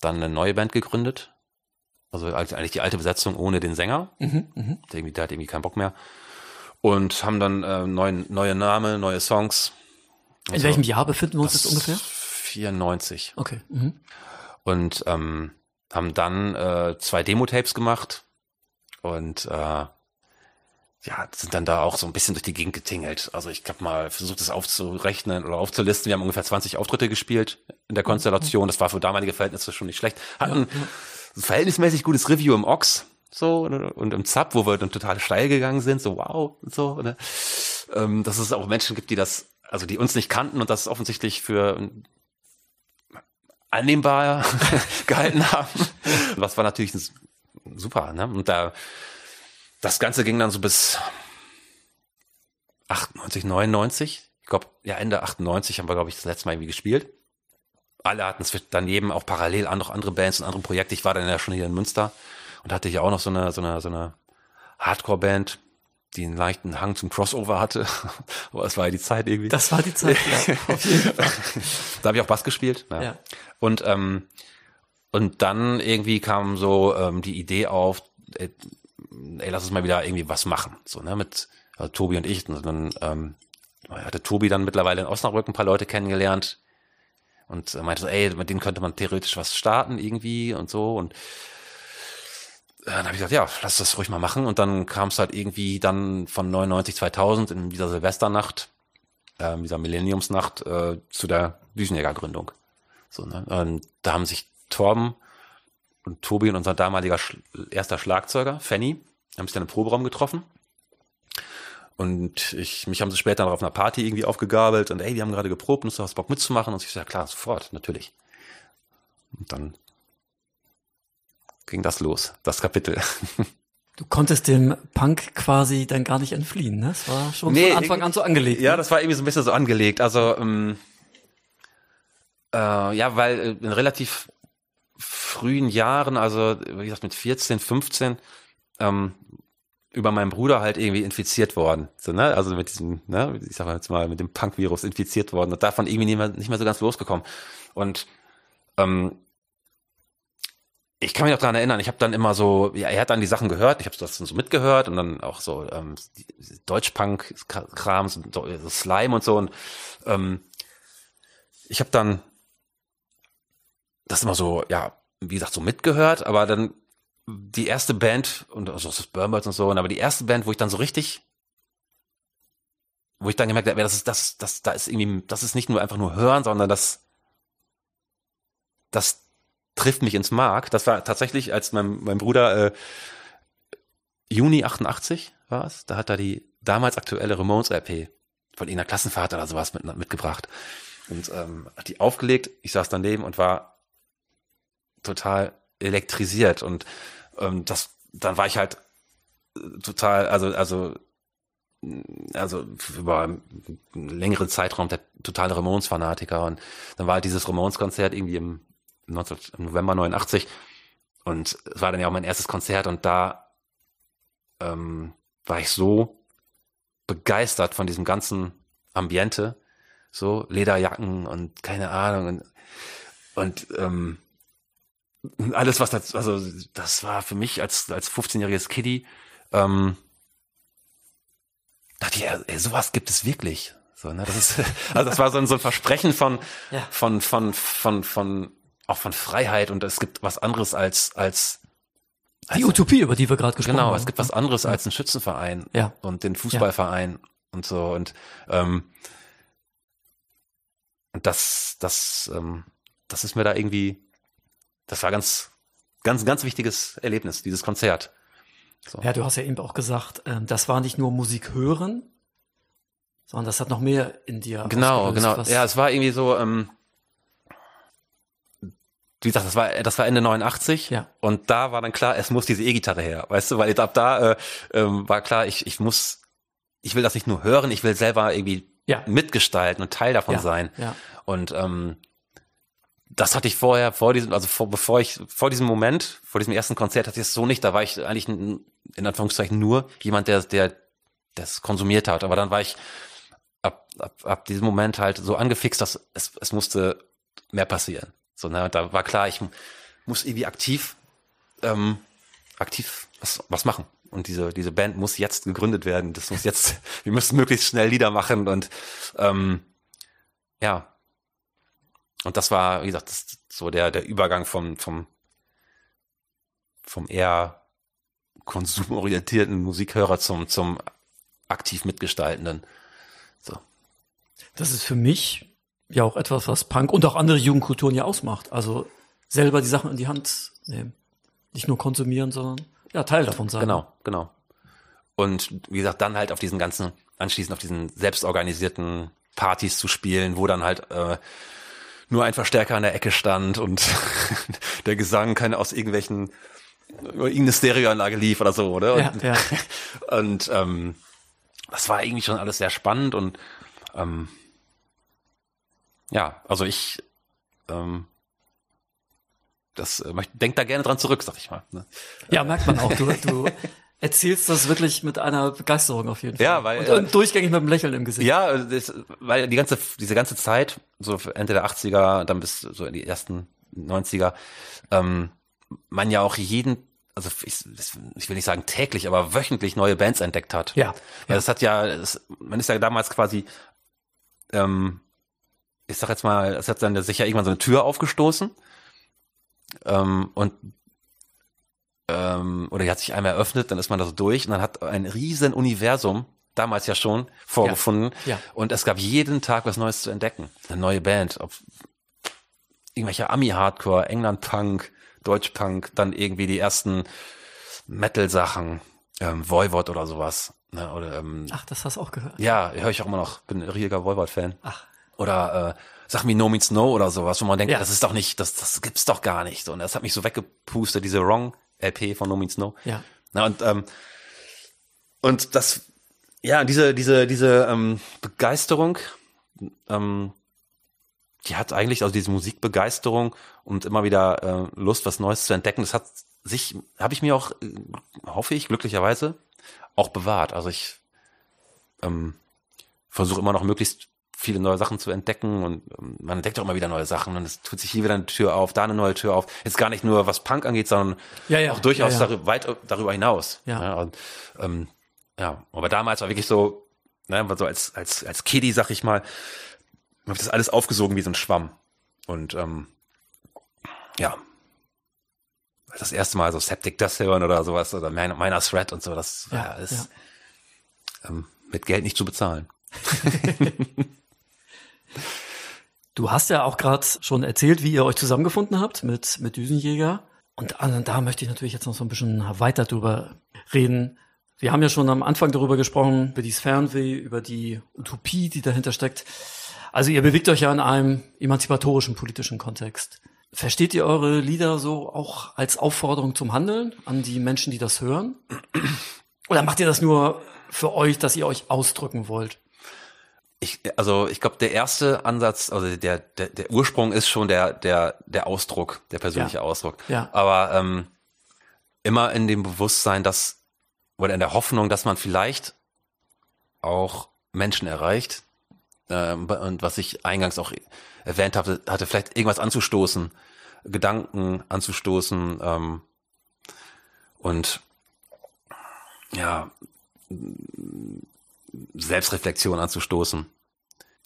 dann eine neue Band gegründet. Also eigentlich die alte Besetzung ohne den Sänger.
Mhm, mhm.
Der, irgendwie, der hat irgendwie keinen Bock mehr. Und haben dann äh, neuen, neue Name, neue Songs.
In
Also,
welchem Jahr befinden wir uns jetzt ungefähr?
94.
Okay. Mhm.
Und ähm, haben dann äh, zwei Demo-Tapes gemacht und äh, ja, sind dann da auch so ein bisschen durch die Gegend getingelt. Also ich habe mal versucht, das aufzurechnen oder aufzulisten. Wir haben ungefähr 20 Auftritte gespielt in der Konstellation. Das war für damalige Verhältnisse schon nicht schlecht. Hatten ein verhältnismäßig gutes Review im Ox so und im Zap, wo wir dann total steil gegangen sind. So wow so. Ne? Ähm, dass es auch Menschen gibt, die das, also die uns nicht kannten und das offensichtlich für annehmbar gehalten haben. Was war natürlich super, ne? Und da das Ganze ging dann so bis 98, 99. Ich glaube, ja, Ende 98 haben wir, glaube ich, das letzte Mal irgendwie gespielt. Alle hatten es daneben auch parallel an noch andere Bands und andere Projekte. Ich war dann ja schon hier in Münster und hatte hier auch noch so eine, so eine, so eine Hardcore-Band, die einen leichten Hang zum Crossover hatte. Aber es war ja die Zeit irgendwie.
Das war die Zeit, ja, auf jeden Fall.
da habe ich auch Bass gespielt. Ja.
Ja.
Und ähm, und dann irgendwie kam so ähm, die Idee auf, ey, ey, lass uns mal wieder irgendwie was machen. So, ne, mit also Tobi und ich. Und dann ähm, hatte Tobi dann mittlerweile in Osnabrück ein paar Leute kennengelernt und äh, meinte so, ey, mit denen könnte man theoretisch was starten irgendwie und so. Und äh, dann habe ich gesagt, ja, lass das ruhig mal machen. Und dann kam es halt irgendwie dann von 99, 2000 in dieser Silvesternacht, äh, dieser Millenniumsnacht, äh, zu der Düsenjäger-Gründung. So, ne? Und da haben sich Torben und Tobi und unser damaliger Sch erster Schlagzeuger, Fanny, haben sich dann im Proberaum getroffen. Und ich, mich haben sie später noch auf einer Party irgendwie aufgegabelt und ey, die haben gerade geprobt und du hast Bock mitzumachen. Und ich sag, klar, sofort, natürlich. Und dann ging das los, das Kapitel.
Du konntest dem Punk quasi dann gar nicht entfliehen, ne? Das war schon
Nee,
von Anfang an so angelegt.
Ja,
ne?
das war irgendwie so ein bisschen so angelegt. Also, ähm, Äh, ja, weil äh, in relativ frühen Jahren, also wie gesagt mit 14, 15, ähm, über meinen Bruder halt irgendwie infiziert worden. So, ne? Also mit diesem, ne, ich sag mal jetzt mal, mit dem Punk-Virus infiziert worden und davon irgendwie nicht mehr, nicht mehr so ganz losgekommen. Und ähm, ich kann mich noch daran erinnern, ich habe dann immer so, ja, er hat dann die Sachen gehört, ich habe das dann so mitgehört und dann auch so ähm, Deutschpunk-Kram, so, so Slime und so. Und ähm, ich habe dann das immer so, ja, wie gesagt, so mitgehört, aber dann die erste Band, und also das Burmbirds und so, aber die erste Band, wo ich dann so richtig, wo ich dann gemerkt habe, das ist, das, das, da ist irgendwie, das ist nicht nur einfach nur hören, sondern das, das trifft mich ins Mark. Das war tatsächlich, als mein, mein Bruder, äh, Juni 88 war es, da hat er die damals aktuelle Ramones RP von irgendeiner Klassenfahrt oder sowas mit, mitgebracht. Und ähm, hat die aufgelegt, ich saß daneben und war total elektrisiert und ähm, das, dann war ich halt äh, total, also, also, also über einen längeren Zeitraum der totale Ramones-Fanatiker und dann war halt dieses Ramones-Konzert irgendwie im, 19, im November 89 und es war dann ja auch mein erstes Konzert und da ähm, war ich so begeistert von diesem ganzen Ambiente, so Lederjacken und keine Ahnung und, und ähm, alles, was das, also das war für mich als, als 15-jähriges Kiddie, ähm, dachte ich, ey, sowas gibt es wirklich. So, ne? Das ist, also das war so ein, so ein Versprechen von, ja. von, von, von, von, auch von Freiheit und es gibt was anderes als, als,
als die Utopie, über die wir gerade gesprochen
genau,
haben.
Genau, es gibt was anderes als einen Schützenverein ja. und den Fußballverein ja. und so und ähm, und das, das, ähm, das ist mir da irgendwie das war ganz, ganz, ganz wichtiges Erlebnis, dieses Konzert.
So. Ja, du hast ja eben auch gesagt, ähm, das war nicht nur Musik hören, sondern das hat noch mehr in dir.
Genau, genau. Ja, es war irgendwie so, ähm, wie gesagt, das war, das war Ende 89 ja. und da war dann klar, es muss diese E-Gitarre her, weißt du, weil ab da äh, ähm, war klar, ich, ich muss, ich will das nicht nur hören, ich will selber irgendwie ja. mitgestalten und Teil davon ja. sein. Ja. Und ähm, das hatte ich vorher, vor diesem, also vor, bevor ich, vor diesem Moment, vor diesem ersten Konzert hatte ich es so nicht. Da war ich eigentlich in, in Anführungszeichen nur jemand, der, der das konsumiert hat. Aber dann war ich ab, ab, ab diesem Moment halt so angefixt, dass es, es musste mehr passieren. So, ne, da war klar, ich muss irgendwie aktiv, ähm, aktiv was, was machen. Und diese, diese Band muss jetzt gegründet werden. Das muss jetzt, wir müssen möglichst schnell Lieder machen und ähm, ja, und das war, wie gesagt, das so der, der Übergang vom, vom, vom eher konsumorientierten Musikhörer zum, zum aktiv mitgestaltenden. So.
Das ist für mich ja auch etwas, was Punk und auch andere Jugendkulturen ja ausmacht. Also selber die Sachen in die Hand nehmen. Nicht nur konsumieren, sondern ja, Teil davon sein.
Genau, genau. Und wie gesagt, dann halt auf diesen ganzen, anschließend auf diesen selbstorganisierten Partys zu spielen, wo dann halt äh, nur ein Verstärker an der Ecke stand und der Gesang keine aus irgendwelchen irgendeine Stereoanlage lief oder so, oder? Und, ja, ja. und ähm, das war irgendwie schon alles sehr spannend und ähm, ja, also ich ähm, das äh, denk da gerne dran zurück, sag ich mal. Ne?
Ja, merkt man auch. Du, du erzählst das wirklich mit einer Begeisterung auf jeden Fall.
Ja, weil
und, und äh, durchgängig mit einem Lächeln im Gesicht.
Ja, das, weil die ganze diese ganze Zeit, so Ende der 80er, dann bis so in die ersten 90er, ähm, man ja auch jeden also ich, ich will nicht sagen täglich, aber wöchentlich neue Bands entdeckt hat.
Ja.
Weil das hat ja, das, man ist ja damals quasi, ähm, ich sag jetzt mal, es hat dann sicher irgendwann so eine Tür aufgestoßen. Ähm, und ähm, oder die hat sich einmal eröffnet, dann ist man da so durch und dann hat ein riesen Universum damals ja schon vorgefunden ja, ja. und es gab jeden Tag was Neues zu entdecken. Eine neue Band, ob irgendwelche Ami-Hardcore, England-Punk, Deutsch-Punk, dann irgendwie die ersten Metal-Sachen, ähm, Voivod oder sowas. Ne, oder, ähm,
Ach, das hast du auch gehört?
Ja, höre ich auch immer noch. Bin ein riesiger Voivod-Fan. Ach. Oder äh, Sachen wie No Means No oder sowas, wo man denkt, ja. das ist doch nicht, das, das gibt's doch gar nicht. Und das hat mich so weggepustet, diese Wrong LP von No Means No.
Ja.
Na, und, ähm, und das, ja, diese, diese, diese ähm, Begeisterung, ähm, die hat eigentlich also diese Musikbegeisterung und immer wieder äh, Lust, was Neues zu entdecken. Das hat sich, habe ich mir auch, äh, hoffe ich, glücklicherweise auch bewahrt. Also ich ähm, versuche immer noch möglichst viele neue Sachen zu entdecken und ähm, man entdeckt auch immer wieder neue Sachen und es tut sich hier wieder eine Tür auf, da eine neue Tür auf. Jetzt gar nicht nur was Punk angeht, sondern
Ja, ja,
auch durchaus
ja.
Darüber, weit darüber hinaus.
Ja.
und, ähm, ja, aber damals war wirklich so, ne, war so als als als Kiddie, sag ich mal, habe ich das alles aufgesogen wie so ein Schwamm und ähm, ja, das erste Mal so Septic Dust hören oder sowas oder Minor Minor Threat und so, das
Ja,
ja, ist
ja.
ähm, mit Geld nicht zu bezahlen.
Du hast ja auch gerade schon erzählt, wie ihr euch zusammengefunden habt mit, mit Düsenjäger. Und da, da möchte ich natürlich jetzt noch so ein bisschen weiter drüber reden. Wir haben ja schon am Anfang darüber gesprochen, über dieses Fernweh, über die Utopie, die dahinter steckt. Also ihr bewegt euch ja in einem emanzipatorischen politischen Kontext. Versteht ihr eure Lieder so auch als Aufforderung zum Handeln an die Menschen, die das hören? Oder macht ihr das nur für euch, dass ihr euch ausdrücken wollt?
Ich, also ich glaube, der erste Ansatz, also der, der, der Ursprung ist schon der, der, der Ausdruck, der persönliche
Ja.
Ausdruck.
Ja.
Aber ähm, immer in dem Bewusstsein, dass, oder in der Hoffnung, dass man vielleicht auch Menschen erreicht. Ähm, und was ich eingangs auch erwähnt hatte, hatte vielleicht irgendwas anzustoßen, Gedanken anzustoßen ähm, und ja, Selbstreflexion anzustoßen.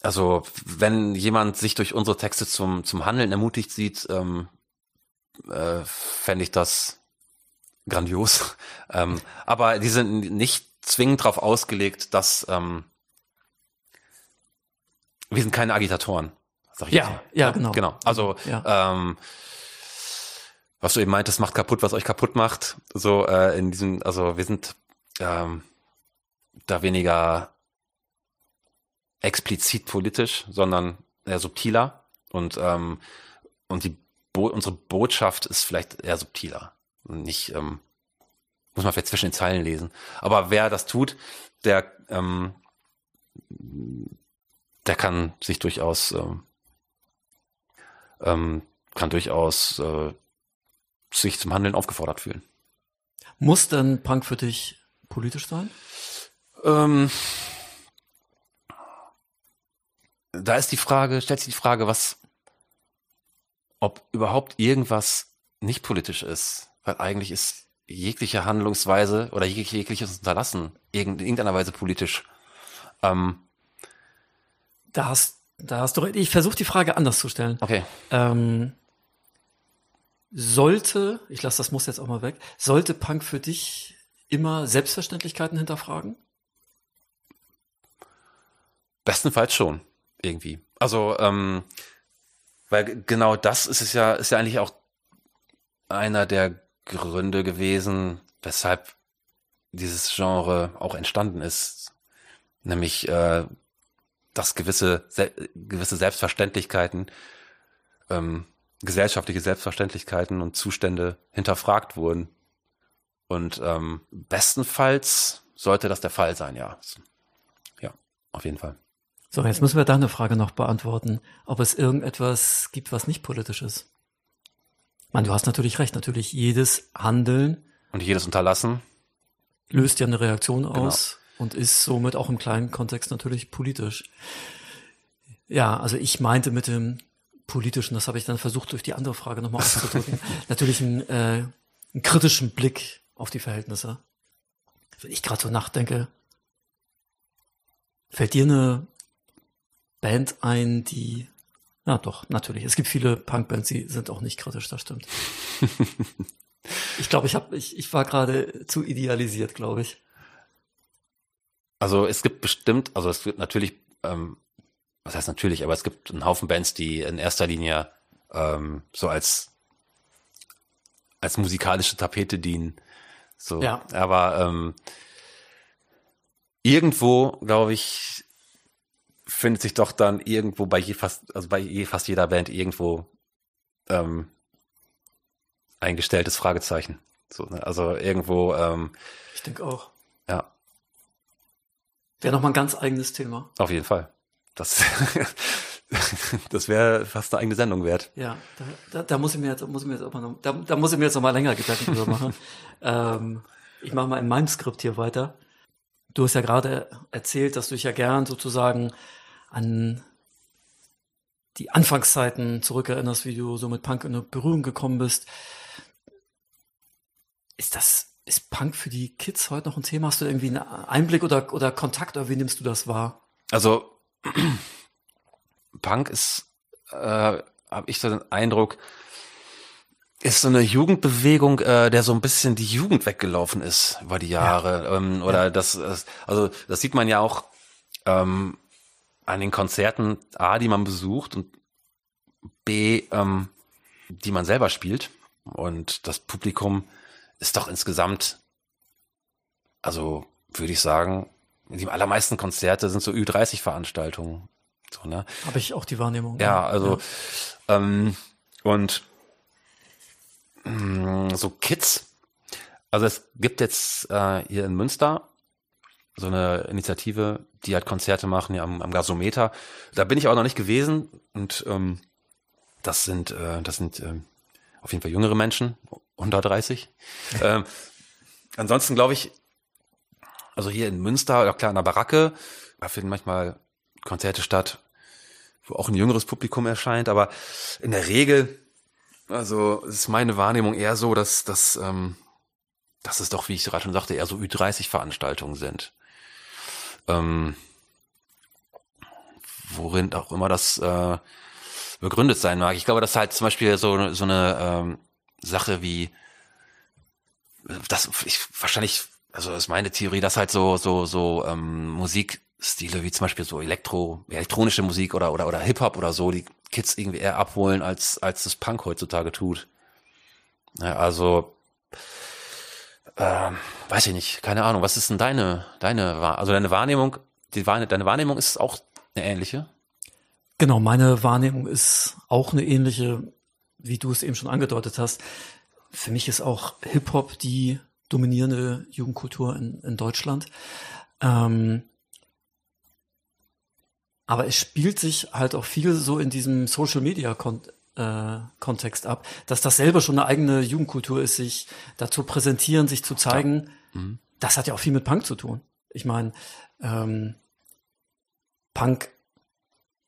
Also wenn jemand sich durch unsere Texte zum, zum Handeln ermutigt sieht, ähm, äh, fände ich das grandios. ähm, aber die sind nicht zwingend darauf ausgelegt, dass ähm, wir sind keine Agitatoren. Sag ich
Ja,
jetzt mal.
ja, genau.
Genau. Also
Ja.
ähm, was du eben meintest, macht kaputt, was euch kaputt macht. So äh, in diesem, also wir sind ähm, da weniger explizit politisch, sondern eher subtiler und ähm, und die Bo unsere Botschaft ist vielleicht eher subtiler, nicht ähm, muss man vielleicht zwischen den Zeilen lesen. Aber wer das tut, der ähm, der kann sich durchaus ähm, ähm, kann durchaus äh, sich zum Handeln aufgefordert fühlen.
Muss denn Punk für dich politisch sein?
Ähm, da ist die Frage, stellt sich die Frage, was, ob überhaupt irgendwas nicht politisch ist, weil eigentlich ist jegliche Handlungsweise oder jeg- jegliches Unterlassen in irgendeiner Weise politisch. Ähm,
Da hast, da hast du recht. Ich versuche die Frage anders zu stellen.
okay.
Ähm, sollte, ich lasse das muss jetzt auch mal weg, sollte Punk für dich immer Selbstverständlichkeiten hinterfragen?
Bestenfalls schon, irgendwie. Also, ähm, weil genau das ist es ja, ist ja eigentlich auch einer der Gründe gewesen, weshalb dieses Genre auch entstanden ist. Nämlich, äh, dass gewisse, se gewisse Selbstverständlichkeiten, ähm, gesellschaftliche Selbstverständlichkeiten und Zustände hinterfragt wurden. Und ähm, bestenfalls sollte das der Fall sein, ja. Ja, auf jeden Fall.
So, jetzt müssen wir deine Frage noch beantworten, ob es irgendetwas gibt, was nicht politisch ist. Ich meine, du hast natürlich recht, natürlich jedes Handeln
Und jedes Unterlassen
löst ja eine Reaktion aus und ist somit auch im kleinen Kontext natürlich politisch. Ja, also ich meinte mit dem politischen, das habe ich dann versucht durch die andere Frage nochmal auszudrücken, natürlich einen, äh, einen kritischen Blick auf die Verhältnisse. Wenn ich gerade so nachdenke, fällt dir eine Band ein, die, ja doch, natürlich, es gibt viele Punkbands, die sind auch nicht kritisch, das stimmt. Ich glaube, ich habe, ich, ich war gerade zu idealisiert, glaube ich.
Also es gibt bestimmt, also es wird natürlich, ähm, was heißt natürlich, aber es gibt einen Haufen Bands, die in erster Linie ähm, so als als musikalische Tapete dienen. So,
Ja.
aber ähm, irgendwo, glaube ich, findet sich doch dann irgendwo bei je fast, also bei je fast jeder Band irgendwo ähm, ein gestelltes Fragezeichen. So, ne? Also irgendwo, ähm,
Ich denke auch.
ja,
Wäre nochmal ein ganz eigenes Thema.
Auf jeden Fall. Das, das wäre fast eine eigene Sendung wert.
Ja, da, da, da muss ich mir jetzt, muss ich mir jetzt auch mal noch, da, da muss ich mir jetzt noch mal länger Gedanken drüber machen. ähm, ich mache mal in meinem Skript hier weiter. Du hast ja gerade erzählt, dass du dich ja gern sozusagen an die Anfangszeiten zurückerinnerst, wie du so mit Punk in Berührung gekommen bist. Ist das, ist Punk für die Kids heute noch ein Thema? Hast du irgendwie einen Einblick oder, oder Kontakt oder wie nimmst du das wahr?
Also, Punk ist, äh, habe ich so den Eindruck, ist so eine Jugendbewegung, äh, der so ein bisschen die Jugend weggelaufen ist über die Jahre. Ja. Ähm, oder ja. das, das, also das sieht man ja auch ähm, an den Konzerten, A, die man besucht und B, ähm, die man selber spielt. Und das Publikum ist doch insgesamt, also würde ich sagen, die allermeisten Konzerte sind so Ü30-Veranstaltungen. So, ne?
Habe ich auch die Wahrnehmung.
Ja, also ja. Ähm, und mh, mm, so Kids. Also es gibt jetzt äh, hier in Münster so eine Initiative, die halt Konzerte machen ja, am, am Gasometer. Da bin ich auch noch nicht gewesen und ähm, das sind äh, das sind äh, auf jeden Fall jüngere Menschen, unter 30. ähm, ansonsten glaube ich, also hier in Münster, ja klar, in der Baracke, da finden manchmal Konzerte statt, wo auch ein jüngeres Publikum erscheint, aber in der Regel, also ist meine Wahrnehmung eher so, dass, dass, ähm, dass es doch, wie ich gerade schon sagte, eher so Ü30-Veranstaltungen sind. Ähm, worin auch immer das äh, begründet sein mag. Ich glaube, dass halt zum Beispiel so, so eine ähm, Sache wie das ich wahrscheinlich, also das ist meine Theorie, dass halt so so so ähm, Musikstile wie zum Beispiel so Elektro, elektronische Musik oder oder oder Hip Hop oder so, die Kids irgendwie eher abholen als als das Punk heutzutage tut. Ja, also ähm, weiß ich nicht, keine Ahnung. Was ist denn deine deine also deine Wahrnehmung? Die deine Wahrnehmung ist auch eine ähnliche?
Genau, meine Wahrnehmung ist auch eine ähnliche, wie du es eben schon angedeutet hast. Für mich ist auch Hip-Hop die dominierende Jugendkultur in, in Deutschland. Ähm, aber es spielt sich halt auch viel so in diesem Social Media Kon äh, Kontext ab, dass das selber schon eine eigene Jugendkultur ist, sich dazu präsentieren, sich zu zeigen. Ja. Mhm. Das hat ja auch viel mit Punk zu tun. Ich meine, ähm, Punk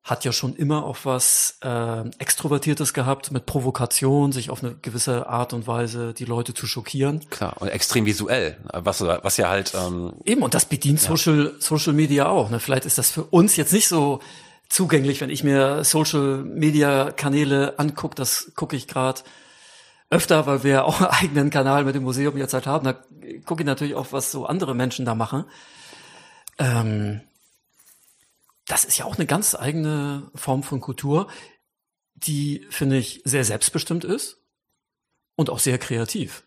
hat ja schon immer auch was äh, Extrovertiertes gehabt, mit Provokation, sich auf eine gewisse Art und Weise die Leute zu schockieren.
Klar, und extrem visuell, was, was ja halt... Ähm,
Eben, und das bedient ja. Social, Social Media auch. Ne? Vielleicht ist das für uns jetzt nicht so zugänglich, wenn ich mir Social Media Kanäle angucke, das gucke ich gerade öfter, weil wir auch einen eigenen Kanal mit dem Museum jetzt halt haben. Da gucke ich natürlich auch, was so andere Menschen da machen. Ähm, das ist ja auch eine ganz eigene Form von Kultur, die, finde ich, sehr selbstbestimmt ist und auch sehr kreativ.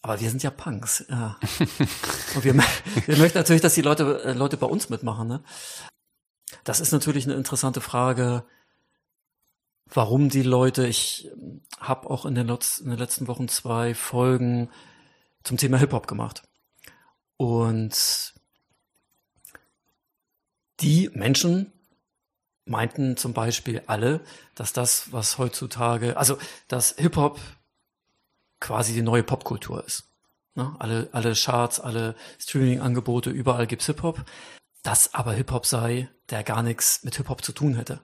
Aber wir sind ja Punks. Ja. und wir, wir möchten natürlich, dass die Leute, äh, Leute bei uns mitmachen. Ne? Das ist natürlich eine interessante Frage, warum die Leute, ich habe auch in den, in den letzten Wochen zwei Folgen zum Thema Hip-Hop gemacht. Und die Menschen meinten zum Beispiel alle, dass das, was heutzutage, also dass Hip-Hop quasi die neue Popkultur ist. Ne? Alle, alle Charts, alle Streaming-Angebote, überall gibt's Hip-Hop. Dass aber Hip-Hop sei, der gar nichts mit Hip-Hop zu tun hätte.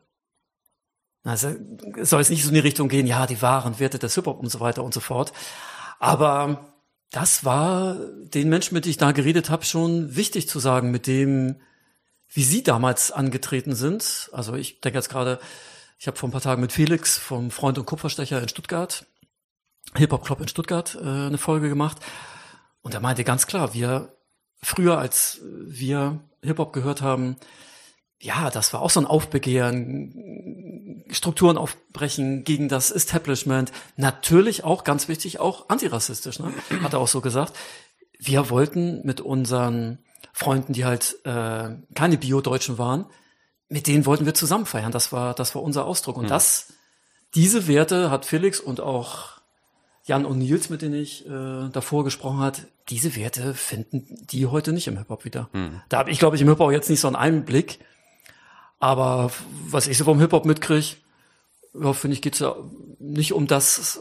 Also soll es nicht so in die Richtung gehen, ja, die wahren Werte des Hip-Hop und so weiter und so fort. Aber das war den Menschen, mit denen ich da geredet habe, schon wichtig zu sagen, mit dem wie Sie damals angetreten sind. Also ich denke jetzt gerade, ich habe vor ein paar Tagen mit Felix vom Freund und Kupferstecher in Stuttgart, Hip-Hop Club in Stuttgart, äh, eine Folge gemacht. Und er meinte ganz klar, wir früher, als wir Hip-Hop gehört haben, ja, das war auch so ein Aufbegehren, Strukturen aufbrechen gegen das Establishment. Natürlich auch, ganz wichtig, auch antirassistisch, ne? hat er auch so gesagt. Wir wollten mit unseren Freunden, die halt äh, keine Bio-Deutschen waren, mit denen wollten wir zusammen feiern. Das war, das war unser Ausdruck. Und mhm. das, diese Werte hat Felix und auch Jan und Nils, mit denen ich äh, davor gesprochen hat, diese Werte finden die heute nicht im Hip-Hop wieder. Mhm. Da habe ich, glaube ich, im Hip-Hop jetzt nicht so einen Einblick. Aber was ich so vom Hip-Hop mitkriege, ja, finde ich, geht's ja nicht um das,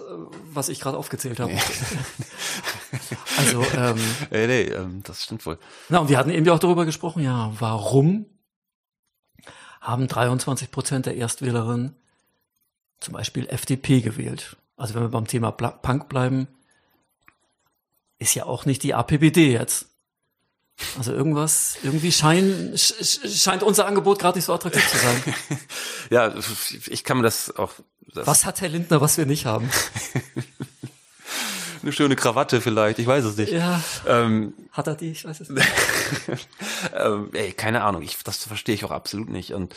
was ich gerade aufgezählt habe. also, ähm,
nee, nee, ähm, das stimmt wohl.
Na, und wir hatten eben ja auch darüber gesprochen, ja, warum haben 23 Prozent der Erstwählerinnen zum Beispiel FDP gewählt? Also wenn wir beim Thema Punk bleiben, ist ja auch nicht die APBD jetzt. Also irgendwas, irgendwie schein, scheint unser Angebot gerade nicht so attraktiv zu sein.
ja, ich kann mir das auch. Das
was hat Herr Lindner, was wir nicht haben?
Eine schöne Krawatte vielleicht, ich weiß es nicht.
Ja. Ähm, hat er die? Ich weiß es nicht.
ähm, ey, keine Ahnung, ich, das verstehe ich auch absolut nicht. Und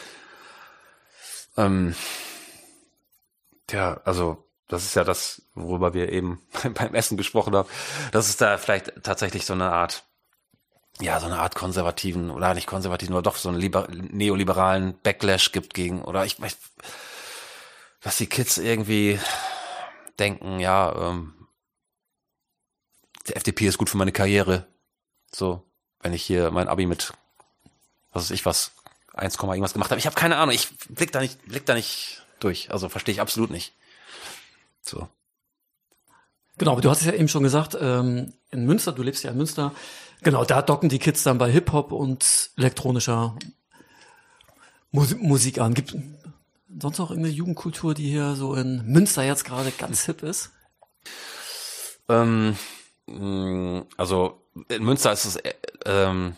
ähm, ja, also das ist ja das, worüber wir eben beim Essen gesprochen haben, dass es da vielleicht tatsächlich so eine Art ja, so eine Art konservativen, oder nicht konservativen, oder doch so einen liber, neoliberalen Backlash gibt gegen, oder ich weiß, was die Kids irgendwie denken, ja, ähm, die FDP ist gut für meine Karriere. So, wenn ich hier mein Abi mit, was weiß ich was, 1, irgendwas gemacht habe. Ich habe keine Ahnung, ich blick da nicht, blick da nicht durch. Also verstehe ich absolut nicht. So.
Genau, aber du hast es ja eben schon gesagt, ähm, in Münster, du lebst ja in Münster, Genau, da docken die Kids dann bei Hip-Hop und elektronischer Musik, Musik an. Gibt sonst noch irgendeine Jugendkultur, die hier so in Münster jetzt gerade ganz hip ist?
Ähm, mm, also in Münster ist es äh, ähm,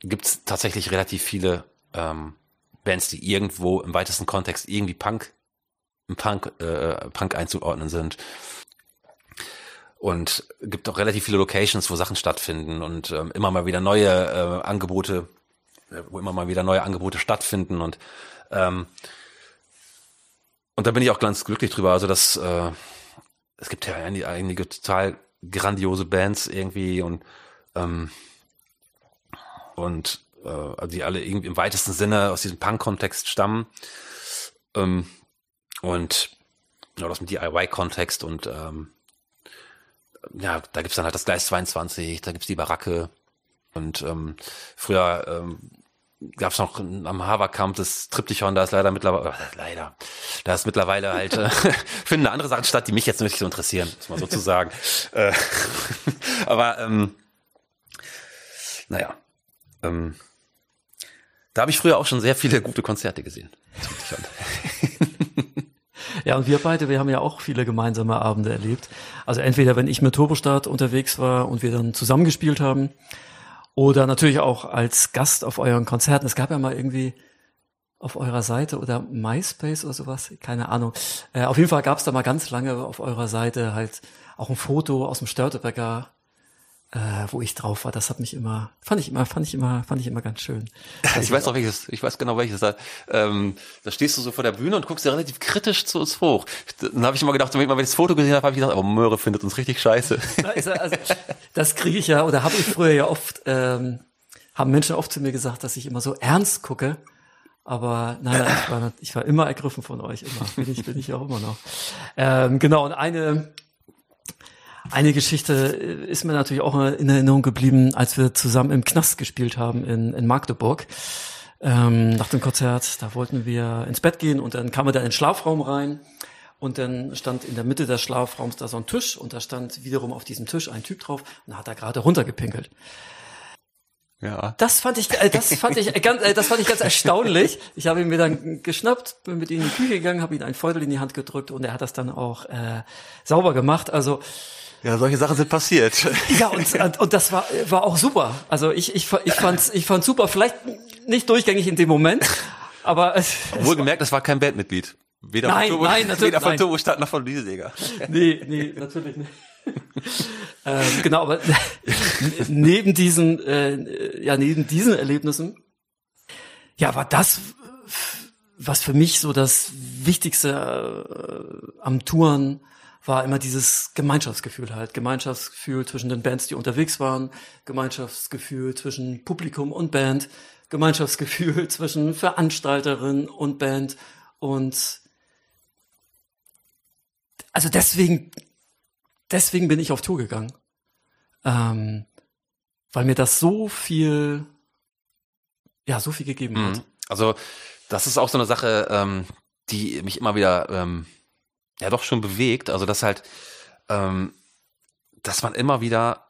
gibt es tatsächlich relativ viele ähm, Bands, die irgendwo im weitesten Kontext irgendwie Punk, Punk, äh, Punk einzuordnen sind und gibt auch relativ viele Locations, wo Sachen stattfinden und ähm, immer mal wieder neue äh, Angebote, äh, wo immer mal wieder neue Angebote stattfinden und ähm, und da bin ich auch ganz glücklich drüber. Also dass äh, es gibt ja einige, einige total grandiose Bands irgendwie und ähm, und äh, die alle irgendwie im weitesten Sinne aus diesem Punk-Kontext stammen ähm, und ja, aus dem DIY-Kontext und ähm, ja, da gibt's dann halt das Gleis 22, da gibt's die Baracke. Und ähm, früher ähm, gab es noch am Haverkamp das Triptychon, da ist leider mittlerweile, äh, leider, da ist mittlerweile halt, äh, finden andere Sachen statt, die mich jetzt nicht so interessieren, muss man sozusagen. äh, aber ähm, naja, ähm, da habe ich früher auch schon sehr viele gute Konzerte gesehen.
Ja, und wir beide, wir haben ja auch viele gemeinsame Abende erlebt. Also entweder, wenn ich mit Turbostart unterwegs war und wir dann zusammengespielt haben, oder natürlich auch als Gast auf euren Konzerten. Es gab ja mal irgendwie auf eurer Seite oder MySpace oder sowas, keine Ahnung. Äh, auf jeden Fall gab es da mal ganz lange auf eurer Seite halt auch ein Foto aus dem Störtebecker äh, wo ich drauf war. Das hat mich immer, fand ich immer, fand ich immer, fand ich immer ganz schön.
Also ich weiß auch welches, ich weiß genau welches. Da, ähm, da stehst du so vor der Bühne und guckst dir relativ kritisch zu uns hoch. Dann habe ich immer gedacht, wenn ich mal das Foto gesehen habe, habe ich gedacht, aber Möhre findet uns richtig scheiße.
Also, das kriege ich ja, oder habe ich früher ja oft, ähm, haben Menschen oft zu mir gesagt, dass ich immer so ernst gucke. Aber nein, nein ich, war, ich war immer ergriffen von euch, immer. Bin ich, bin ich auch immer noch. Ähm, genau, und eine eine Geschichte ist mir natürlich auch in Erinnerung geblieben, als wir zusammen im Knast gespielt haben in, in Magdeburg. Ähm, nach dem Konzert, da wollten wir ins Bett gehen und dann kamen wir da in den Schlafraum rein und dann stand in der Mitte des Schlafraums da so ein Tisch und da stand wiederum auf diesem Tisch ein Typ drauf und da hat er gerade runtergepinkelt. Ja. Das fand ich, äh, das fand ich ganz, äh, das fand ich ganz erstaunlich. Ich habe ihn mir dann geschnappt, bin mit ihm in die Küche gegangen, habe ihm einen Feudel in die Hand gedrückt und er hat das dann auch äh, sauber gemacht. Also
ja, solche Sachen sind passiert.
Ja, und, und das war, war auch super. Also ich, ich, ich fand's, ich fand's super. Vielleicht nicht durchgängig in dem Moment, aber es,
Wohlgemerkt, das war kein Bandmitglied.
Weder nein, von Turbo, nein, natürlich,
weder von nein. Turbo Stadt noch von Lieseger.
Nee, nee, natürlich nicht. ähm, genau, aber neben diesen, äh, ja, neben diesen Erlebnissen, ja, war das, was für mich so das Wichtigste äh, am Touren war immer dieses Gemeinschaftsgefühl halt. Gemeinschaftsgefühl zwischen den Bands, die unterwegs waren, Gemeinschaftsgefühl zwischen Publikum und Band, Gemeinschaftsgefühl zwischen Veranstalterin und Band und also deswegen, deswegen bin ich auf Tour gegangen. Ähm, weil mir das so viel ja so viel gegeben hat.
Mhm. Also das ist auch so eine Sache, ähm, die mich immer wieder ähm, ja doch schon bewegt. Also dass halt, ähm, dass man immer wieder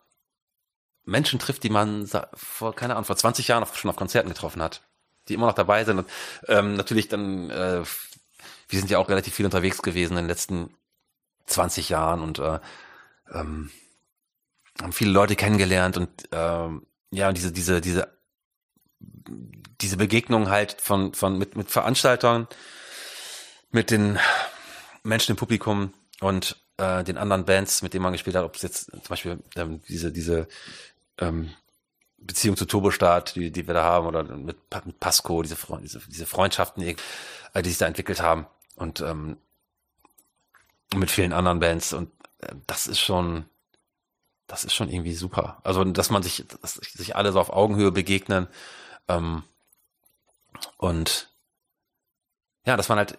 Menschen trifft, die man vor, keine Ahnung, vor 20 Jahren schon auf Konzerten getroffen hat, die immer noch dabei sind. Und ähm, natürlich dann, äh, wir sind ja auch relativ viel unterwegs gewesen in den letzten 20 Jahren und äh, ähm, haben viele Leute kennengelernt und ähm, ja, und diese, diese, diese, diese Begegnung halt von, von mit, mit Veranstaltern, mit den Menschen im Publikum und äh, den anderen Bands, mit denen man gespielt hat, ob es jetzt zum Beispiel ähm, diese, diese ähm, Beziehung zu Turbostart, die, die wir da haben, oder mit, mit Pasco, diese, diese, diese Freundschaften, die, äh, die sich da entwickelt haben und ähm, mit vielen anderen Bands und äh, das ist schon, das ist schon irgendwie super. Also, dass man sich, dass sich alle so auf Augenhöhe begegnen ähm, und ja, dass man halt,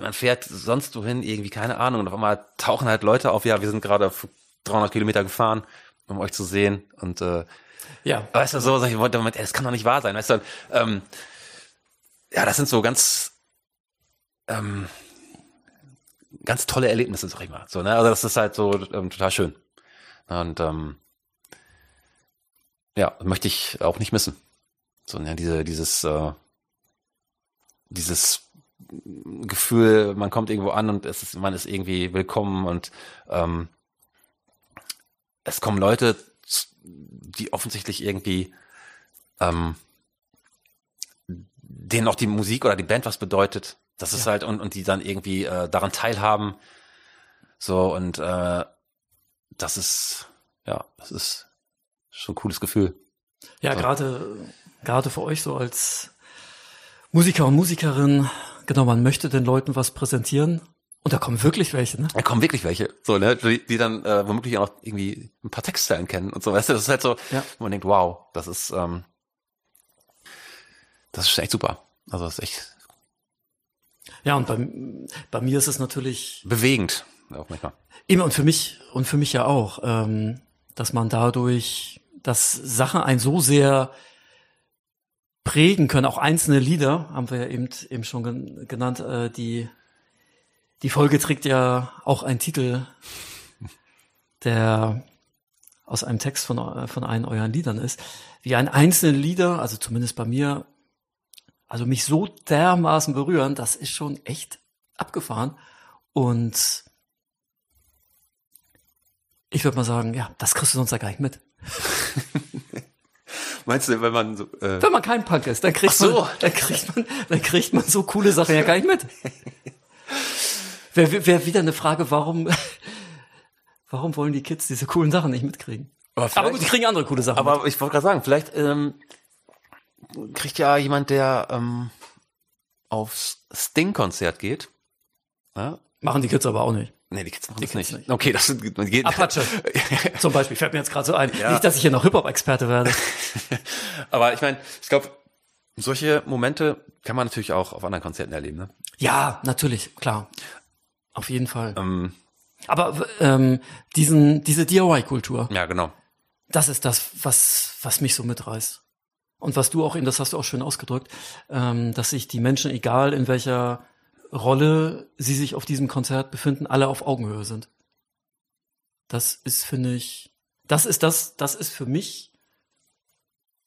man fährt sonst wohin irgendwie, keine Ahnung, und auf einmal tauchen halt Leute auf, ja, wir sind gerade auf 300 Kilometer gefahren, um euch zu sehen und äh,
Ja,
weißt du, so, ich wollte, das kann doch nicht wahr sein, weißt du, ähm, ja, das sind so ganz, ähm, ganz tolle Erlebnisse, sag ich mal, so, ne, also das ist halt so ähm, total schön. Und ähm, ja, möchte ich auch nicht missen, so, ne, diese, dieses, äh, dieses Gefühl, man kommt irgendwo an und es ist, man ist irgendwie willkommen und ähm, es kommen Leute, die offensichtlich irgendwie ähm, denen auch die Musik oder die Band was bedeutet. Das ist
Ja.
halt und, und die dann irgendwie äh, daran teilhaben. So und äh, das ist ja, das ist schon ein cooles Gefühl.
ja,
So.
gerade gerade für euch so als Musiker und Musikerin, genau, man möchte den Leuten was präsentieren und da kommen wirklich welche, ne?
Da kommen wirklich welche, so ne, die, die dann äh, womöglich auch noch irgendwie ein paar Textzeilen kennen und so. Weißt du, das ist halt so,
Ja.
wo man denkt, wow, das ist ähm, das ist echt super. Also das ist echt
Ja, und bei, bei mir ist es natürlich
bewegend, auch manchmal.
immer und für mich und für mich ja auch, ähm, dass man dadurch, dass Sachen einen so sehr prägen können, auch einzelne Lieder, haben wir ja eben, eben schon gen genannt, äh, die, die Folge trägt ja auch einen Titel, der aus einem Text von, eu- von einem euren Liedern ist, wie ein einzelne Lieder, also zumindest bei mir, also mich so dermaßen berühren, das ist schon echt abgefahren. Und ich würde mal sagen, ja, das kriegst du sonst ja gar nicht mit.
Meinst du, wenn man so, äh,
Wenn man kein Punk ist, dann kriegt,
so.
man, dann kriegt man, dann kriegt man so coole Sachen ja gar nicht mit. Wäre wär wieder eine Frage, warum, warum wollen die Kids diese coolen Sachen nicht mitkriegen?
Aber
Aber gut, die kriegen andere coole Sachen. mit.
Aber ich wollte gerade sagen, vielleicht ähm, kriegt ja jemand, der ähm, aufs Sting-Konzert geht. Ja?
Machen die Kids aber auch nicht.
Nee, die das
Kids
nicht.
nicht.
Okay, das geht.
Apache. Zum Beispiel, fällt mir jetzt gerade so ein.
Ja.
Nicht, dass ich hier noch Hip-Hop-Experte werde.
Aber ich meine, ich glaube, solche Momente kann man natürlich auch auf anderen Konzerten erleben. Ne?
Ja, natürlich, klar. Auf jeden Fall.
Ähm,
Aber ähm, diesen, diese DIY-Kultur,
ja, genau.
das ist das, was, was mich so mitreißt. Und was du auch eben, das hast du auch schön ausgedrückt, ähm, dass sich die Menschen, egal in welcher Rolle sie sich auf diesem Konzert befinden, alle auf Augenhöhe sind. Das ist, finde ich, das ist das, das ist für mich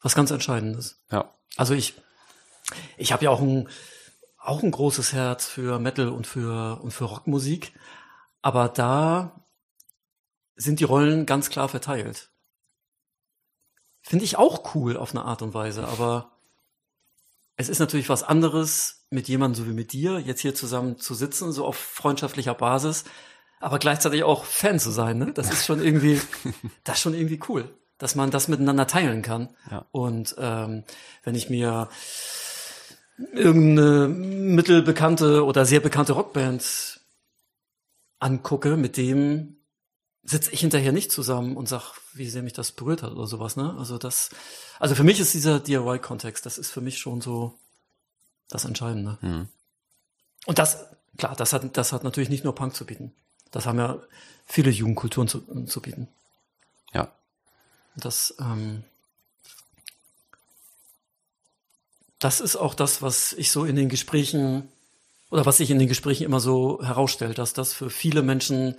was ganz Entscheidendes.
Ja.
Also ich, ich habe ja auch ein, auch ein großes Herz für Metal und für, und für Rockmusik. Aber da sind die Rollen ganz klar verteilt. Finde ich auch cool auf eine Art und Weise, aber es ist natürlich was anderes, mit jemandem so wie mit dir jetzt hier zusammen zu sitzen, so auf freundschaftlicher Basis, aber gleichzeitig auch Fan zu sein. Ne? Das ist schon irgendwie, das ist schon irgendwie cool, dass man das miteinander teilen kann.
Ja.
Und ähm, wenn ich mir irgendeine mittelbekannte oder sehr bekannte Rockband angucke, mit dem sitze ich hinterher nicht zusammen und sag, wie sehr mich das berührt hat oder sowas, ne? Also das, also für mich ist dieser DIY-Kontext, das ist für mich schon so das Entscheidende.
Mhm.
Und das, klar, das hat, das hat natürlich nicht nur Punk zu bieten. Das haben ja viele Jugendkulturen zu, zu bieten.
Ja.
Das, ähm, das ist auch das, was ich so in den Gesprächen oder was sich in den Gesprächen immer so herausstellt, dass das für viele Menschen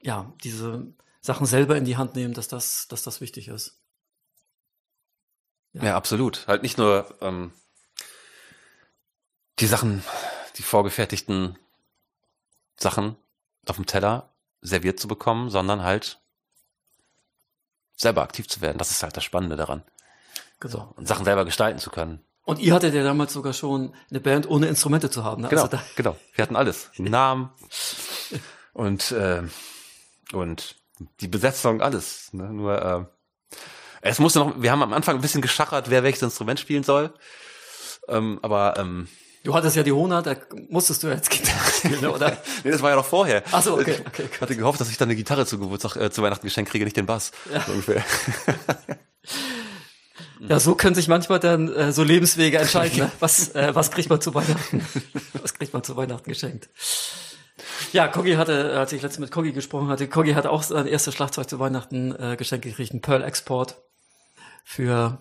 ja diese Sachen selber in die Hand nehmen, dass das, dass das wichtig ist.
Ja, ja absolut. Halt nicht nur ähm, die Sachen, die vorgefertigten Sachen auf dem Teller serviert zu bekommen, sondern halt selber aktiv zu werden. Das ist halt das Spannende daran. Genau. So, und Sachen selber gestalten zu können.
Und ihr hattet ja damals sogar schon eine Band ohne Instrumente zu haben. Ne?
Genau, also genau. Wir hatten alles. Namen und äh, und die Besetzung, alles. Ne? Nur äh, es musste noch. Wir haben am Anfang ein bisschen geschachert, wer welches Instrument spielen soll. Ähm, aber ähm,
Du hattest ja die Hona, da musstest du jetzt Gitarre spielen, oder?
nee, das war ja noch vorher.
Ach so, okay, okay.
Ich hatte gehofft, dass ich dann eine Gitarre zu Geburtstag, äh, zu Weihnachten geschenkt kriege, nicht den Bass. Ja. So ungefähr.
ja, so können sich manchmal dann äh, so Lebenswege entscheiden. Ne? Was, äh, was kriegt man zu Weihnachten? was kriegt man zu Weihnachten geschenkt? Ja, Kogi hatte, als ich letztens mit Kogi gesprochen hatte, Kogi hatte auch sein erstes Schlagzeug zu Weihnachten äh, geschenkt gekriegt, ein Pearl Export für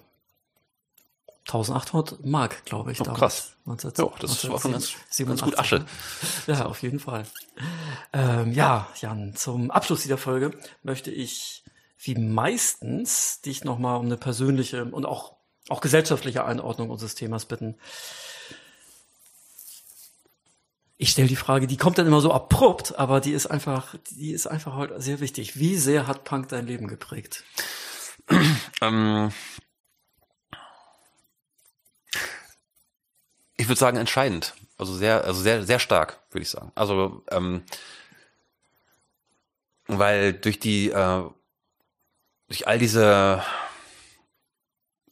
1800 Mark, glaube ich.
Oh, krass. 19, ja, das 19, war schon ganz, ganz gut Asche.
Ja, auf jeden Fall. Ähm, ja, Jan, zum Abschluss dieser Folge möchte ich wie meistens dich nochmal um eine persönliche und auch, auch gesellschaftliche Einordnung unseres Themas bitten. Ich stelle die Frage, die kommt dann immer so abrupt, aber die ist einfach, die ist einfach heute sehr wichtig. Wie sehr hat Punk dein Leben geprägt?
ähm, Ich würde sagen entscheidend. Also sehr, also sehr, sehr stark, würde ich sagen. Also, ähm, weil durch die, äh, durch all diese,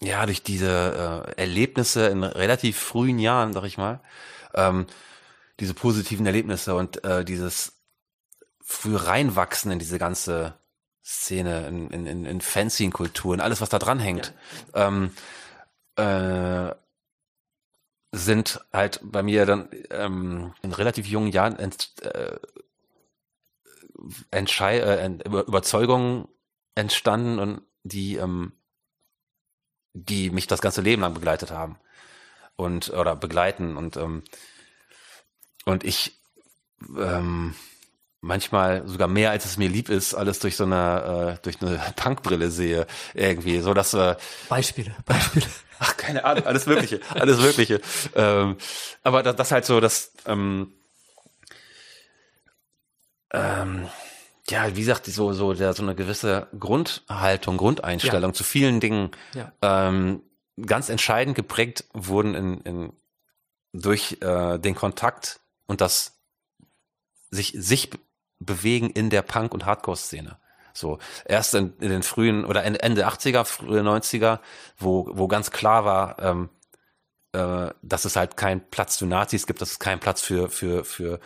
ja, durch diese äh, Erlebnisse in relativ frühen Jahren, sag ich mal, ähm, diese positiven Erlebnisse und äh, dieses früh reinwachsen in diese ganze Szene, in, in, in Fanzine-Kultur, und alles, was da dran hängt. Ja. Ähm, äh, sind halt bei mir dann ähm, in relativ jungen Jahren ent, äh, Entschei äh, Überzeugungen entstanden und die ähm, die mich das ganze Leben lang begleitet haben und oder begleiten und ähm, und ich ähm, manchmal sogar mehr als es mir lieb ist, alles durch so eine äh, durch eine Punkbrille sehe irgendwie, so dass äh,
Beispiele, Beispiele.
Ach, keine Ahnung, alles Mögliche, alles Mögliche. Ähm, aber das, das halt so, dass ähm, ähm, ja, wie gesagt, so so der so eine gewisse Grundhaltung, Grundeinstellung ja. zu vielen Dingen ja. ähm, ganz entscheidend geprägt wurden in, in durch äh, den Kontakt und das sich sich bewegen in der Punk- und Hardcore-Szene. So, erst in, in den frühen oder Ende 80er, frühe 90er, wo, wo ganz klar war, ähm, äh, dass es halt keinen Platz für Nazis gibt, dass es keinen Platz für, für, für,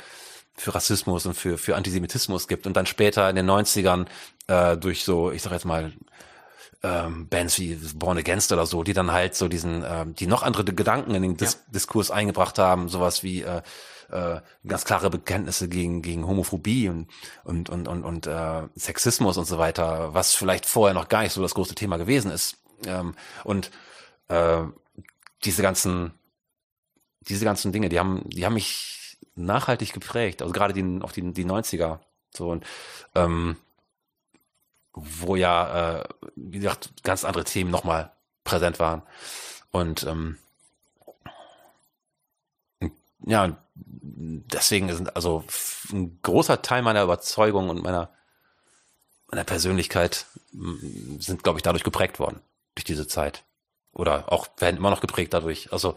für Rassismus und für, für Antisemitismus gibt. Und dann später in den 90ern äh, durch so, ich sag jetzt mal, ähm, Bands wie Born Against oder so, die dann halt so diesen, ähm, die noch andere Gedanken in den Dis ja. Diskurs eingebracht haben, sowas wie äh, äh, ganz klare Bekenntnisse gegen gegen Homophobie und und und und, und äh, Sexismus und so weiter, was vielleicht vorher noch gar nicht so das große Thema gewesen ist. Ähm, und äh, diese ganzen diese ganzen Dinge, die haben die haben mich nachhaltig geprägt, also gerade die auch die die 90er so und ähm, wo ja äh, wie gesagt ganz andere Themen nochmal präsent waren. Und ähm, ja, deswegen sind also ein großer Teil meiner Überzeugung und meiner, meiner Persönlichkeit sind, glaube ich, dadurch geprägt worden, durch diese Zeit. Oder auch werden immer noch geprägt dadurch. Also,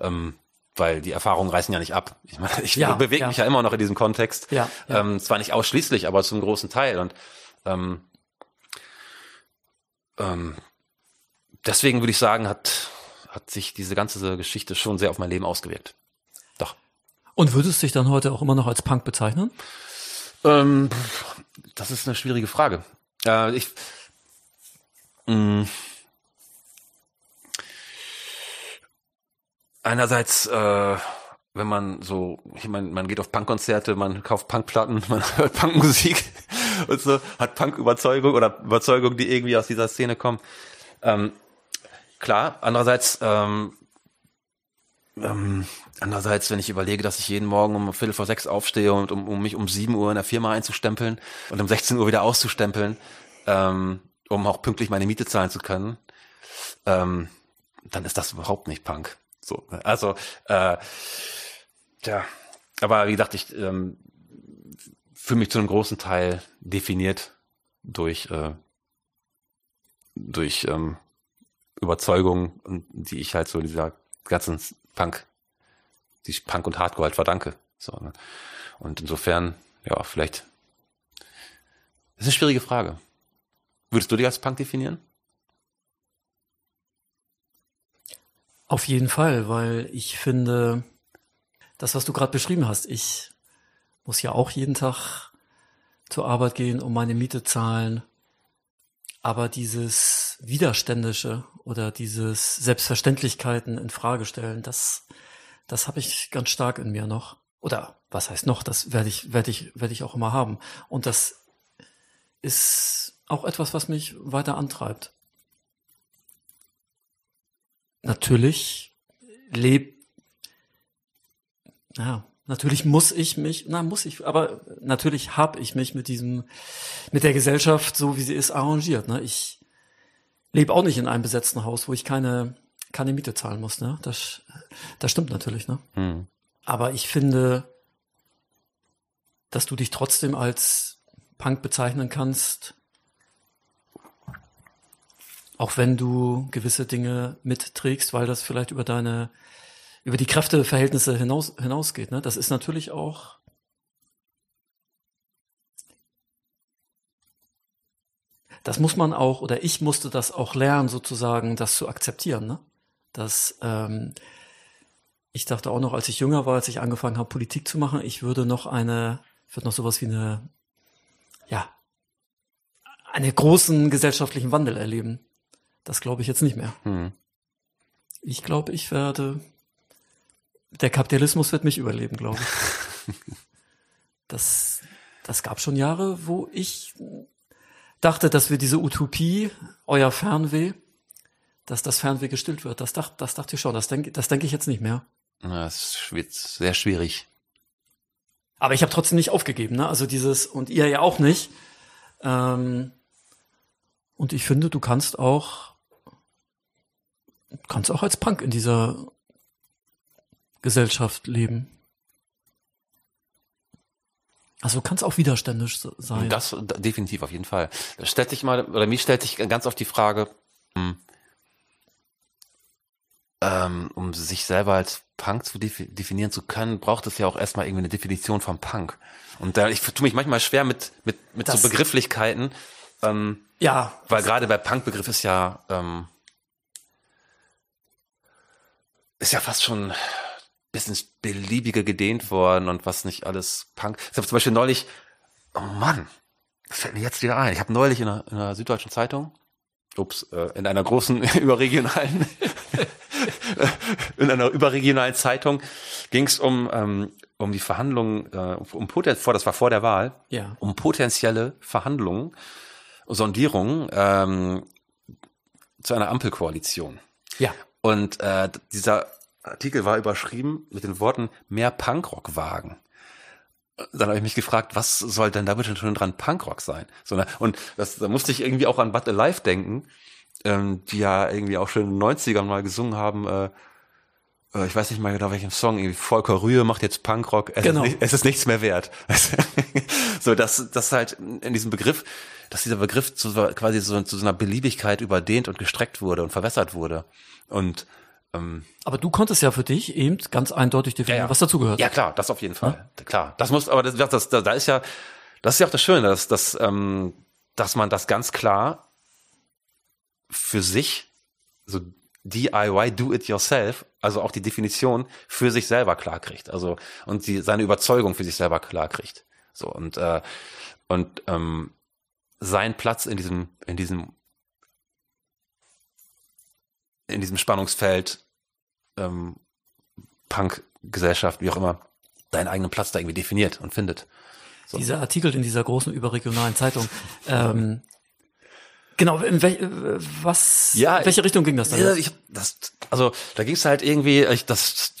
ähm, weil die Erfahrungen reißen ja nicht ab. Ich meine, ich ja, bewege ja. mich ja immer noch in diesem Kontext. Ja, ja. Ähm, zwar nicht ausschließlich, aber zum großen Teil. Und ähm, ähm, deswegen würde ich sagen, hat, hat sich diese ganze Geschichte schon sehr auf mein Leben ausgewirkt.
Und würdest du dich dann heute auch immer noch als Punk bezeichnen?
Ähm, das ist eine schwierige Frage. Äh, ich, mh, mm, einerseits, äh, wenn man so, ich meine, man geht auf Punkkonzerte, man kauft Punkplatten, man hört Punkmusik und so, hat Punk-Überzeugung oder Überzeugung, die irgendwie aus dieser Szene kommen. Ähm, klar, andererseits ähm, ähm, andererseits, wenn ich überlege, dass ich jeden Morgen um Viertel vor sechs aufstehe und um, um mich um sieben Uhr in der Firma einzustempeln und um 16 Uhr wieder auszustempeln, ähm, um auch pünktlich meine Miete zahlen zu können, ähm, dann ist das überhaupt nicht Punk. So, ne? also, äh, tja, aber wie gesagt, ich ähm, fühle mich zu einem großen Teil definiert durch äh, durch ähm, Überzeugungen, die ich halt so dieser ganzen Punk, die ich Punk und Hardcore halt verdanke. So, ne? Und insofern, ja, vielleicht. Das ist eine schwierige Frage. Würdest du dich als Punk definieren?
Auf jeden Fall, weil ich finde, das, was du gerade beschrieben hast, ich muss ja auch jeden Tag zur Arbeit gehen, um meine Miete zahlen. Aber dieses Widerständische oder dieses Selbstverständlichkeiten in Frage stellen, das, das habe ich ganz stark in mir noch. Oder was heißt noch? Das werde ich, werde ich, werde ich auch immer haben. Und das ist auch etwas, was mich weiter antreibt. Natürlich lebt, ja, natürlich muss ich mich, na muss ich, aber natürlich habe ich mich mit diesem, mit der Gesellschaft, so wie sie ist, arrangiert. Ne? Ich lebe auch nicht in einem besetzten Haus, wo ich keine, keine Miete zahlen muss. Ne? Das, das stimmt natürlich. Ne? Hm. Aber ich finde, dass du dich trotzdem als Punk bezeichnen kannst, auch wenn du gewisse Dinge mitträgst, weil das vielleicht über deine, über die Kräfteverhältnisse hinaus, hinausgeht. Ne? Das ist natürlich auch das muss man auch, oder ich musste das auch lernen, sozusagen, das zu akzeptieren. Ne? Dass ähm, ich dachte auch noch, als ich jünger war, als ich angefangen habe, Politik zu machen, ich würde noch eine, ich würde noch sowas wie eine, ja, einen großen gesellschaftlichen Wandel erleben. Das glaube ich jetzt nicht mehr. Hm. Ich glaube, ich werde, der Kapitalismus wird mich überleben, glaube ich. das, das gab schon Jahre, wo ich dachte, dass wir diese Utopie, euer Fernweh, dass das Fernweh gestillt wird. Das, dacht, das dachte ich schon. Das denke das denk ich jetzt nicht mehr.
Das wird sehr schwierig.
Aber ich habe trotzdem nicht aufgegeben. Ne? Also dieses, und ihr ja auch nicht. Ähm, und ich finde, du kannst auch, kannst auch als Punk in dieser Gesellschaft leben. Also kann es auch widerständisch sein.
Das definitiv auf jeden Fall. Das stellt sich mal, oder mich stellt sich ganz oft die Frage, hm, ähm, um sich selber als Punk zu definieren zu können, braucht es ja auch erstmal irgendwie eine Definition von Punk. Und da, ich tue mich manchmal schwer mit, mit, mit das, so Begrifflichkeiten. Ähm, ja. Weil gerade bei Punk-Begriff ist ja, ähm, ist ja fast schon bis ins Beliebige gedehnt worden und was nicht alles Punk. Ich habe zum Beispiel neulich, oh Mann, das fällt mir jetzt wieder ein. Ich habe neulich in einer, in einer Süddeutschen Zeitung, ups, äh, in einer großen überregionalen, in einer überregionalen Zeitung ging es um ähm, um die Verhandlungen, äh, um Poten vor, das war vor der Wahl,
ja.
um potenzielle Verhandlungen, Sondierungen ähm, zu einer Ampelkoalition.
Ja.
Und äh, dieser Artikel war überschrieben mit den Worten mehr Punkrock wagen. Dann habe ich mich gefragt, was soll denn da bitte schon dran Punkrock sein? So, ne? Und das, da musste ich irgendwie auch an But Alive denken, ähm, die ja irgendwie auch schon in den 90ern mal gesungen haben, äh, äh, ich weiß nicht mal genau welchen Song, irgendwie Volker Rühe macht jetzt Punkrock, es, genau. ist, nicht, es ist nichts mehr wert. so, dass das halt in diesem Begriff, dass dieser Begriff zu, quasi so, zu so einer Beliebigkeit überdehnt und gestreckt wurde und verwässert wurde. Und
ähm, aber du konntest ja für dich eben ganz eindeutig definieren, ja, ja. was dazugehört.
Ja klar, das auf jeden Fall. Ja? Klar, das muss, aber das, das, da ist ja, das ist ja auch das Schöne, dass, dass, ähm, dass man das ganz klar für sich, so DIY, do it yourself, also auch die Definition für sich selber klar kriegt, also und die, seine Überzeugung für sich selber klar kriegt. So und äh, und ähm, sein Platz in diesem in diesem in diesem Spannungsfeld ähm, Punk-Gesellschaft, wie auch immer, deinen eigenen Platz da irgendwie definiert und findet.
So. Dieser Artikel in dieser großen überregionalen Zeitung, ähm, Genau, in wel, was,
ja,
in welche Richtung ging das dann?
Ja, ich, das, also da ging es halt irgendwie, ich, das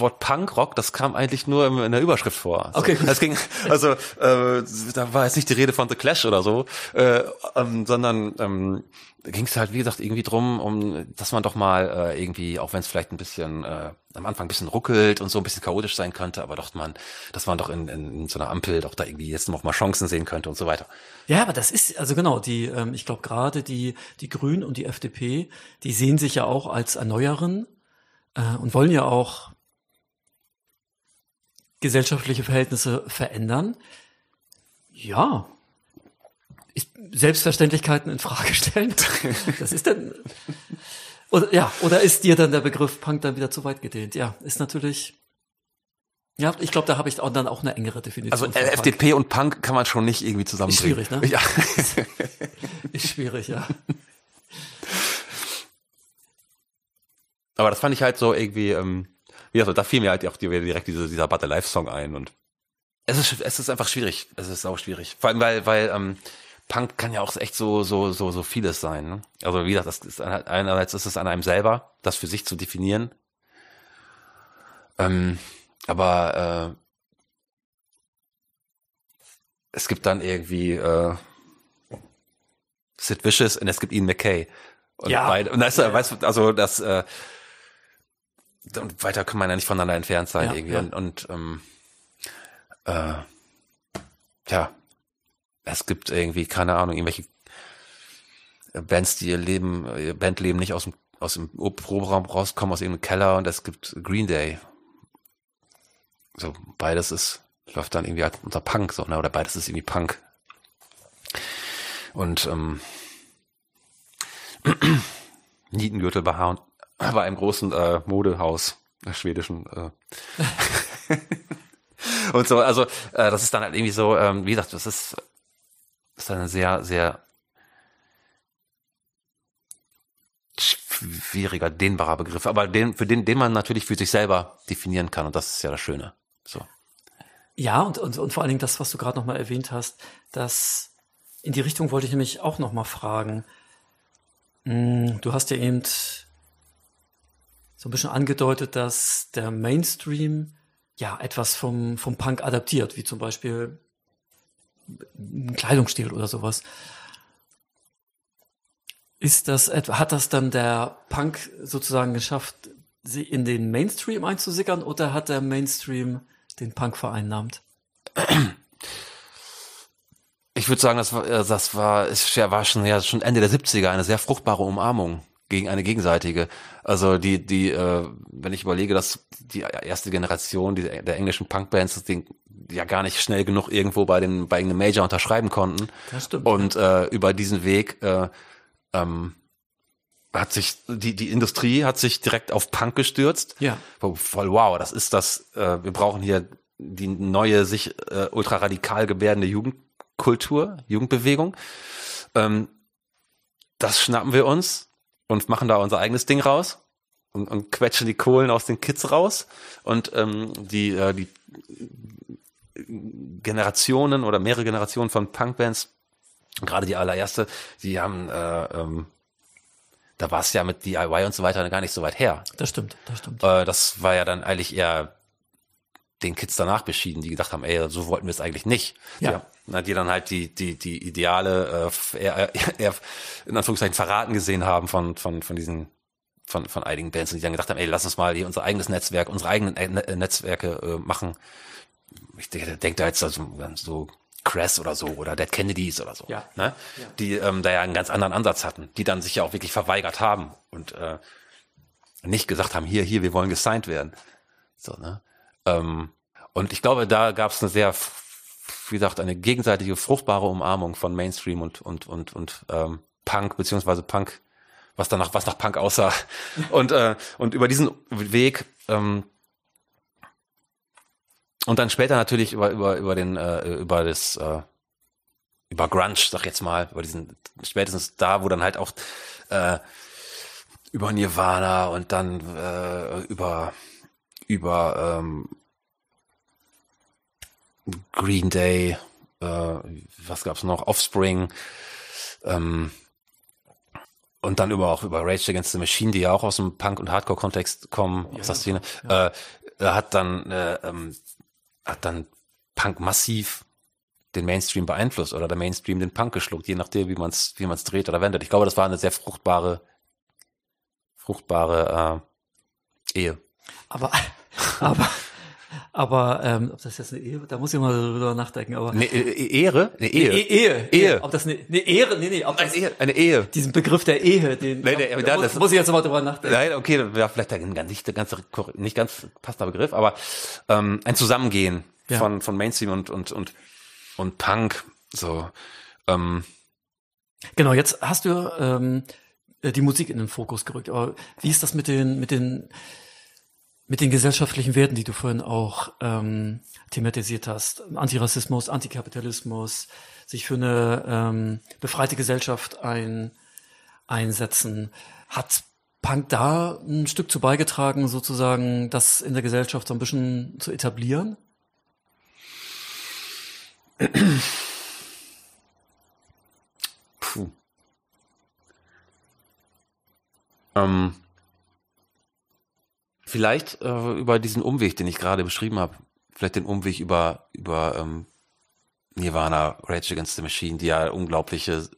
Wort Punkrock, das kam eigentlich nur in der Überschrift vor.
So. Okay.
Das ging, also äh, da war jetzt nicht die Rede von The Clash oder so, äh, ähm, sondern ähm, ging es halt wie gesagt irgendwie drum, um, dass man doch mal äh, irgendwie, auch wenn es vielleicht ein bisschen äh, am Anfang ein bisschen ruckelt und so ein bisschen chaotisch sein könnte, aber doch man, dass man doch in, in, in so einer Ampel doch da irgendwie jetzt noch mal Chancen sehen könnte und so weiter.
Ja, aber das ist also genau die, ähm, ich glaube gerade die die Grünen und die FDP, die sehen sich ja auch als Erneuerin äh, und wollen ja auch gesellschaftliche Verhältnisse verändern. Ja, Selbstverständlichkeiten in Frage stellen. Das ist dann oder ja, oder ist dir dann der Begriff Punk dann wieder zu weit gedehnt? Ja, ist natürlich ja, ich glaube, da habe ich auch dann auch eine engere Definition.
Also äh, FDP und Punk kann man schon nicht irgendwie zusammenbringen.
Ist schwierig, ne?
Ja.
ist schwierig, ja.
Aber das fand ich halt so irgendwie, ähm, wie gesagt, da fiel mir halt auch direkt diese, dieser Butter Life Song ein und es ist, es ist einfach schwierig. Es ist auch schwierig. Vor allem, weil, weil, ähm, Punk kann ja auch echt so, so, so, so vieles sein. Ne? Also wie gesagt, das ist einerseits ist es an einem selber, das für sich zu definieren. Ähm, aber äh, es gibt dann irgendwie äh, Sid Vicious und es gibt Ian McKay. Und
ja.
Beide, und das, ja. weißt du, also das äh, und weiter kann man ja nicht voneinander entfernt sein
Ja,
irgendwie.
ja.
Und, und ähm, äh, ja, es gibt irgendwie, keine Ahnung, irgendwelche Bands, die ihr Leben, ihr Bandleben nicht aus dem, aus dem Proberaum rauskommen, aus irgendeinem Keller und es gibt Green Day. So, beides ist, läuft dann irgendwie als unter Punk, so, ne? Oder beides ist irgendwie Punk. Und ähm, Nietengürtel bei H bei einem großen äh, Modehaus, äh, schwedischen äh, und so, also äh, das ist dann halt irgendwie so, ähm, wie gesagt, das ist, das ist ein sehr, sehr schwieriger, dehnbarer Begriff, aber den, für den, den man natürlich für sich selber definieren kann und das ist ja das Schöne. So.
Ja, und, und, und vor allen Dingen das, was du gerade nochmal erwähnt hast, dass in die Richtung wollte ich nämlich auch nochmal fragen. Hm, Du hast ja eben so ein bisschen angedeutet, dass der Mainstream ja etwas vom, vom Punk adaptiert, wie zum Beispiel ein Kleidungsstil oder sowas. Ist das hat das dann der Punk sozusagen geschafft, sie in den Mainstream einzusickern oder hat der Mainstream den Punk vereinnahmt?
Ich würde sagen, das war, äh, das war, war schon, ja, schon Ende der 70er eine sehr fruchtbare Umarmung gegen eine gegenseitige. Also die, die, äh, wenn ich überlege, dass die erste Generation die, der englischen Punkbands das Ding ja gar nicht schnell genug irgendwo bei den bei einem Major unterschreiben konnten.
Das stimmt.
Und äh, über diesen Weg äh, ähm, hat sich die die Industrie hat sich direkt auf Punk gestürzt.
Ja.
Voll wow, das ist das. Äh, wir brauchen hier die neue sich äh, ultraradikal gebärdende Jugendkultur, Jugendbewegung. Ähm, das schnappen wir uns und machen da unser eigenes Ding raus und, und quetschen die Kohlen aus den Kids raus und ähm, die äh, die Generationen oder mehrere Generationen von Punkbands, gerade die allererste, die haben äh, ähm, da war es ja mit DIY und so weiter gar nicht so weit her.
Das stimmt, das stimmt.
Äh, das war ja dann eigentlich eher den Kids danach beschieden, die gedacht haben, ey, so wollten wir es eigentlich nicht.
Ja.
Die, na, die dann halt die, die, die Ideale äh, eher, eher in Anführungszeichen verraten gesehen haben von, von, von diesen von, von einigen Bands und die dann gedacht haben, ey, lass uns mal hier unser eigenes Netzwerk, unsere eigenen äh, Netzwerke äh, machen. Ich denke, denke da jetzt also so Crass oder so oder Dead Kennedys oder so,
Ja.
ne?
Ja.
die ähm, da ja einen ganz anderen Ansatz hatten, die dann sich ja auch wirklich verweigert haben und äh, nicht gesagt haben, hier, hier, wir wollen gesigned werden. So, ne? Ähm, und ich glaube, da gab es eine sehr, wie gesagt, eine gegenseitige fruchtbare Umarmung von Mainstream und und und und ähm, Punk beziehungsweise Punk, was danach was nach Punk aussah. Und äh, und über diesen Weg ähm, und dann später natürlich über über über den äh, über das äh, über Grunge, sag jetzt mal, über diesen spätestens da, wo dann halt auch äh, über Nirvana und dann äh, über über ähm, Green Day, äh, was gab's noch, Offspring, ähm, und dann über auch über Rage Against the Machine, die ja auch aus dem Punk- und Hardcore-Kontext kommen, aus der Szene. Äh, äh, hat dann äh, ähm, hat dann Punk massiv den Mainstream beeinflusst oder der Mainstream den Punk geschluckt, je nachdem, wie man es wie man's dreht oder wendet. Ich glaube, das war eine sehr fruchtbare, fruchtbare äh, Ehe.
Aber, aber, aber, ähm, ob das jetzt eine Ehe, da muss ich mal drüber nachdenken, aber.
Eine e Ehre? Eine Ehe?
Ehe. Ehe.
Ehe.
Ob das eine, eine Ehre, nee, nee, ob das,
Eine Ehe. Eine Ehe.
diesen Begriff der Ehe, den,
Nee, nee,
da, muss,
das-
muss ich jetzt mal drüber nachdenken.
Nein, okay, das wäre vielleicht ein ganz, nicht, der ganze, nicht ganz passender Begriff, aber ähm, ein Zusammengehen
Ja.
von, von Mainstream und, und, und, und Punk. So, ähm,
Genau, jetzt hast du ähm, äh, die Musik in den Fokus gerückt. Aber wie ist das mit den, mit den, mit den gesellschaftlichen Werten, die du vorhin auch ähm, thematisiert hast? Antirassismus, Antikapitalismus, sich für eine ähm, befreite Gesellschaft ein, einsetzen. Hat Punk da ein Stück zu beigetragen, sozusagen, das in der Gesellschaft so ein bisschen zu etablieren?
puh. Ähm, vielleicht äh, über diesen Umweg, den ich gerade beschrieben habe, vielleicht den Umweg über, über ähm, Nirvana, Rage Against the Machine, die ja unglaubliche,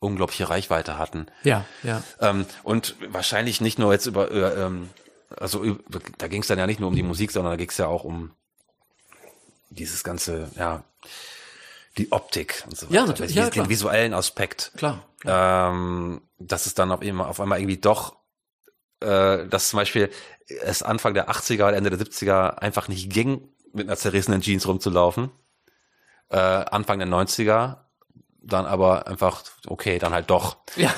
unglaubliche Reichweite hatten.
Ja, ja.
Ähm, und wahrscheinlich nicht nur jetzt über, äh, ähm, also über, da ging es dann ja nicht nur um die Musik, sondern da ging es ja auch um dieses ganze, ja, die Optik und so weiter.
Ja, natürlich,
den,
ja, klar.
den visuellen Aspekt.
Klar.
Ähm, dass es dann auf einmal, auf einmal irgendwie doch, äh, dass zum Beispiel es Anfang der 80er oder Ende der 70er einfach nicht ging, mit einer zerrissenen Jeans rumzulaufen. Äh, Anfang der 90er dann aber einfach, okay, dann halt doch
Ja.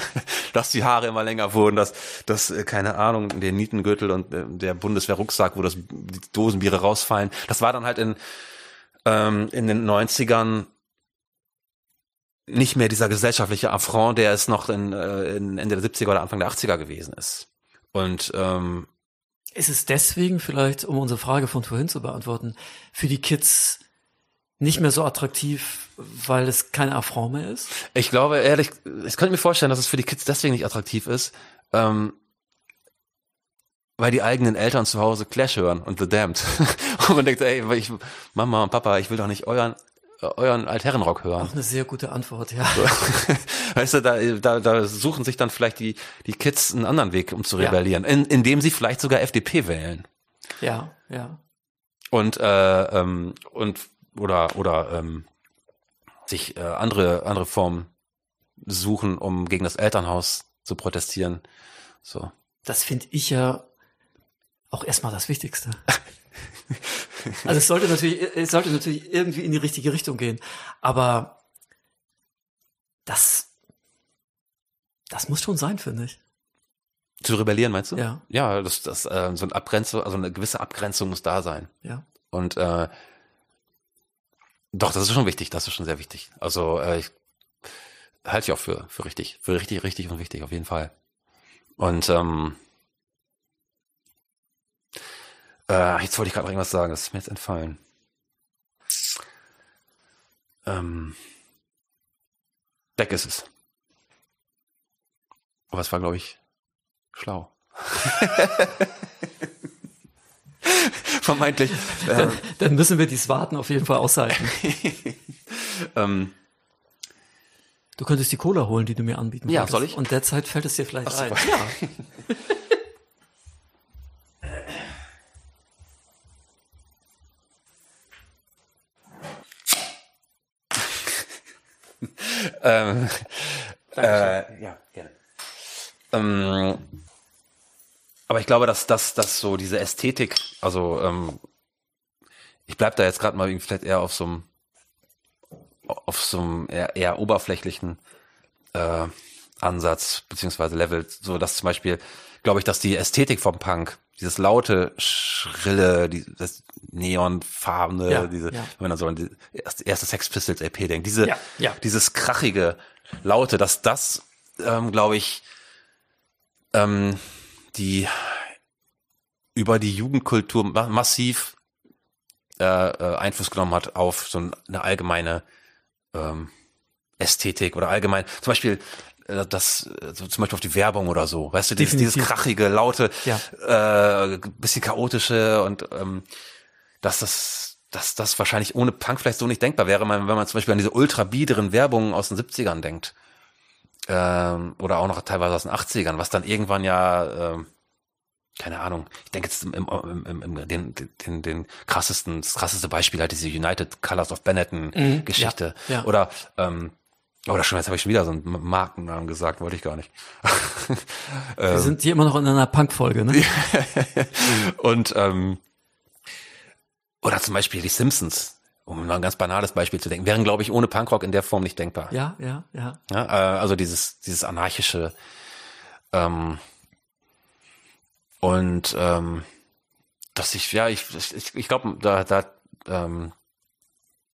dass die Haare immer länger wurden, dass, dass äh, keine Ahnung, der Nietengürtel und äh, der Bundeswehrrucksack, wo das, die Dosenbiere rausfallen, das war dann halt in, ähm, in den 90ern nicht mehr dieser gesellschaftliche Affront, der es noch in, äh, in Ende der 70er oder Anfang der 80er gewesen ist. Und ähm,
Ist es deswegen vielleicht, um unsere Frage von vorhin zu beantworten, für die Kids nicht mehr so attraktiv, weil es kein Affront mehr ist?
Ich glaube, ehrlich, ich könnte mir vorstellen, dass es für die Kids deswegen nicht attraktiv ist, ähm, weil die eigenen Eltern zu Hause Clash hören und The Damned. und man denkt, ey, ich, Mama und Papa, ich will doch nicht euren, euren Altherrenrock hören.
Auch eine sehr gute Antwort, ja.
Weißt du, da, da, da suchen sich dann vielleicht die, die Kids einen anderen Weg, um zu
Ja.
rebellieren, in, indem sie vielleicht sogar FDP wählen.
Ja, ja.
Und, äh, ähm, und oder, oder ähm, sich äh, andere, andere Formen suchen, um gegen das Elternhaus zu protestieren. So.
Das finde ich ja auch erstmal das Wichtigste. Also es sollte natürlich, es sollte natürlich irgendwie in die richtige Richtung gehen. Aber das, das muss schon sein, finde ich.
Zu rebellieren, meinst du?
Ja.
Ja, das, das, äh, so eine Abgrenzung, also eine gewisse Abgrenzung muss da sein.
Ja.
Und äh, doch, das ist schon wichtig, das ist schon sehr wichtig. Also äh, ich halte ich auch für, für richtig, für richtig, richtig und wichtig, auf jeden Fall. Und ähm, äh, jetzt wollte ich gerade noch irgendwas sagen, das ist mir jetzt entfallen. Ähm, weg ist es. Aber es war, glaube ich, schlau. Vermeintlich. Äh,
Dann müssen wir dieses Warten auf jeden Fall aushalten.
ähm,
Du könntest die Cola holen, die du mir anbieten
Ja,
wolltest.
soll ich?
Und derzeit fällt es dir vielleicht
Ach,
ein. Ja.
Ähm, äh, ja, gerne. Ähm, aber ich glaube, dass dass dass so diese Ästhetik, also ähm, ich bleib da jetzt gerade mal irgendwie vielleicht eher auf so einem auf so einem eher, eher oberflächlichen äh, Ansatz beziehungsweise Level, so dass zum Beispiel glaube ich, dass die Ästhetik vom Punk, dieses laute, schrille, die, das neonfarbene,
Ja,
diese,
ja.
wenn man so an die erste, Sex Pistols LP denkt, diese,
Ja,
dieses krachige, laute, dass das, ähm, glaube ich, ähm, die über die Jugendkultur ma massiv äh, äh, Einfluss genommen hat auf so eine allgemeine ähm, Ästhetik oder allgemein. Zum Beispiel das äh, so zum Beispiel auf die Werbung oder so, weißt du, dieses, dieses krachige, laute,
Ja.
äh, bisschen chaotische und ähm, dass das, dass das wahrscheinlich ohne Punk vielleicht so nicht denkbar wäre, wenn man, zum Beispiel an diese ultra biederen Werbungen aus den 70ern denkt. Ähm, oder auch noch teilweise aus den 80ern, was dann irgendwann ja, ähm, keine Ahnung, ich denke jetzt im, im, im, im, den, den, den krassesten, das krasseste Beispiel halt diese United Colors of Benetton
Mhm,
Geschichte.
ja, ja.
Oder ähm, oder schon, jetzt habe ich schon wieder so einen Markennamen gesagt, wollte ich gar nicht.
Wir sind hier immer noch in einer Punk-Folge, ne?
Und ähm, oder zum Beispiel die Simpsons, um mal ein ganz banales Beispiel zu denken, wären, glaube ich, ohne Punkrock in der Form nicht denkbar.
Ja, ja, ja.
Ja, äh, also dieses, dieses anarchische ähm, und ähm, dass ich, ja, ich, ich, ich glaube, da, da ähm,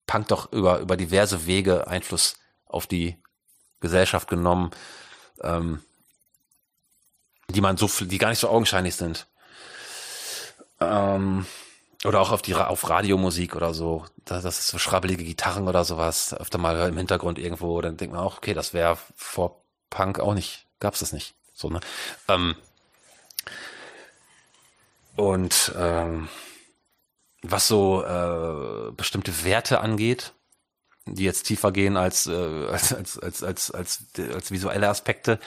Punk doch über, über diverse Wege Einfluss auf die Gesellschaft genommen, ähm, die man so, die gar nicht so augenscheinlich sind. Ähm, oder auch auf die auf Radiomusik oder so. Das, das ist so schrabbelige Gitarren oder sowas. Öfter mal im Hintergrund irgendwo. Dann denkt man auch, okay, das wäre vor Punk auch nicht, gab's das nicht. So, ne? Ähm, und ähm, was so äh, bestimmte Werte angeht, die jetzt tiefer gehen als äh, als, als, als, als, als, als visuelle Aspekte,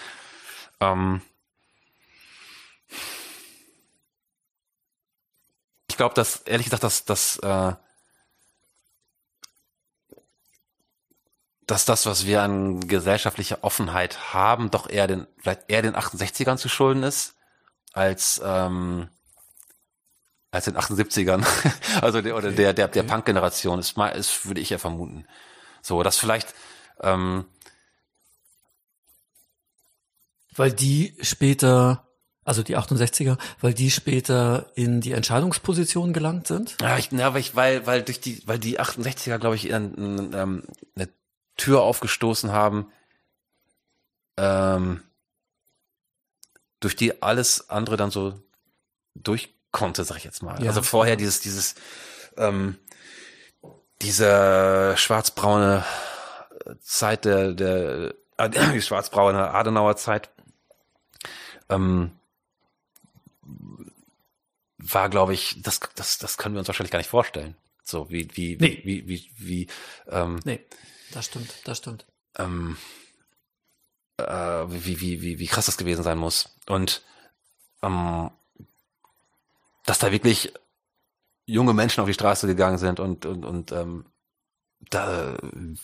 ähm, ich glaube, dass ehrlich gesagt, dass, dass, äh, dass das, was wir an gesellschaftlicher Offenheit haben, doch eher den, vielleicht eher den 68ern zu schulden ist, als, ähm, als den 78ern. also der, oder der, der, der Punk-Generation ist mal, ist, würde ich ja vermuten. So, dass vielleicht, ähm,
Weil die später, also die 68er, weil die später in die Entscheidungsposition gelangt sind.
Ja, ich, ja, weil, ich, weil, weil durch die, weil die 68er, glaube ich, ein, ein, ähm, eine Tür aufgestoßen haben, ähm, durch die alles andere dann so durch konnte, sag ich jetzt mal.
Ja.
Also vorher dieses, dieses, ähm, diese schwarzbraune Zeit der, der, äh, die schwarzbraune Adenauer Zeit, ähm, war, glaube ich, das, das, das können wir uns wahrscheinlich gar nicht vorstellen. So wie, wie,
Nee.
wie, wie, wie, wie ähm,
Nee, das stimmt, das stimmt.
ähm, äh, wie, wie, wie, wie krass das gewesen sein muss. Und ähm, dass da wirklich junge Menschen auf die Straße gegangen sind und, und, und ähm, da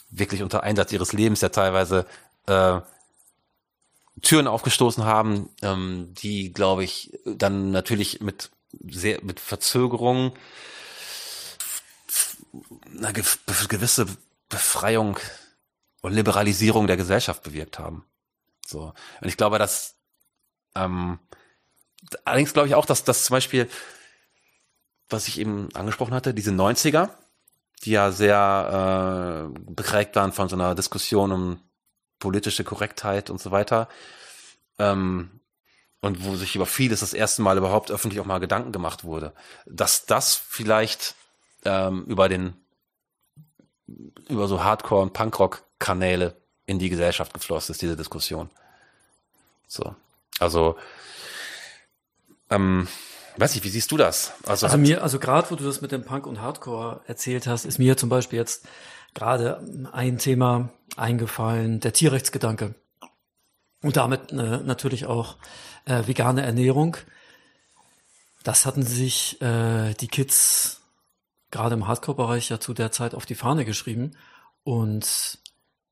wirklich unter Einsatz ihres Lebens ja teilweise äh, Türen aufgestoßen haben, ähm, die, glaube ich, dann natürlich mit sehr mit Verzögerung eine ge gewisse Befreiung und Liberalisierung der Gesellschaft bewirkt haben. So. Und ich glaube, dass ähm, allerdings glaube ich auch, dass das zum Beispiel, was ich eben angesprochen hatte, diese 90er, die ja sehr äh, geprägt waren von so einer Diskussion um politische Korrektheit und so weiter, ähm, und wo sich über vieles das erste Mal überhaupt öffentlich auch mal Gedanken gemacht wurde, dass das vielleicht ähm, über den über so Hardcore- und Punkrock-Kanäle in die Gesellschaft geflossen ist, diese Diskussion. So. Also, ähm, weiß ich, wie siehst du das?
Also
hat-
mir, also gerade wo du das mit dem Punk und Hardcore erzählt hast, ist mir zum Beispiel jetzt gerade ein Thema eingefallen, der Tierrechtsgedanke. Und damit äh, natürlich auch äh, vegane Ernährung. Das hatten sich äh, die Kids gerade im Hardcore-Bereich ja zu der Zeit auf die Fahne geschrieben. Und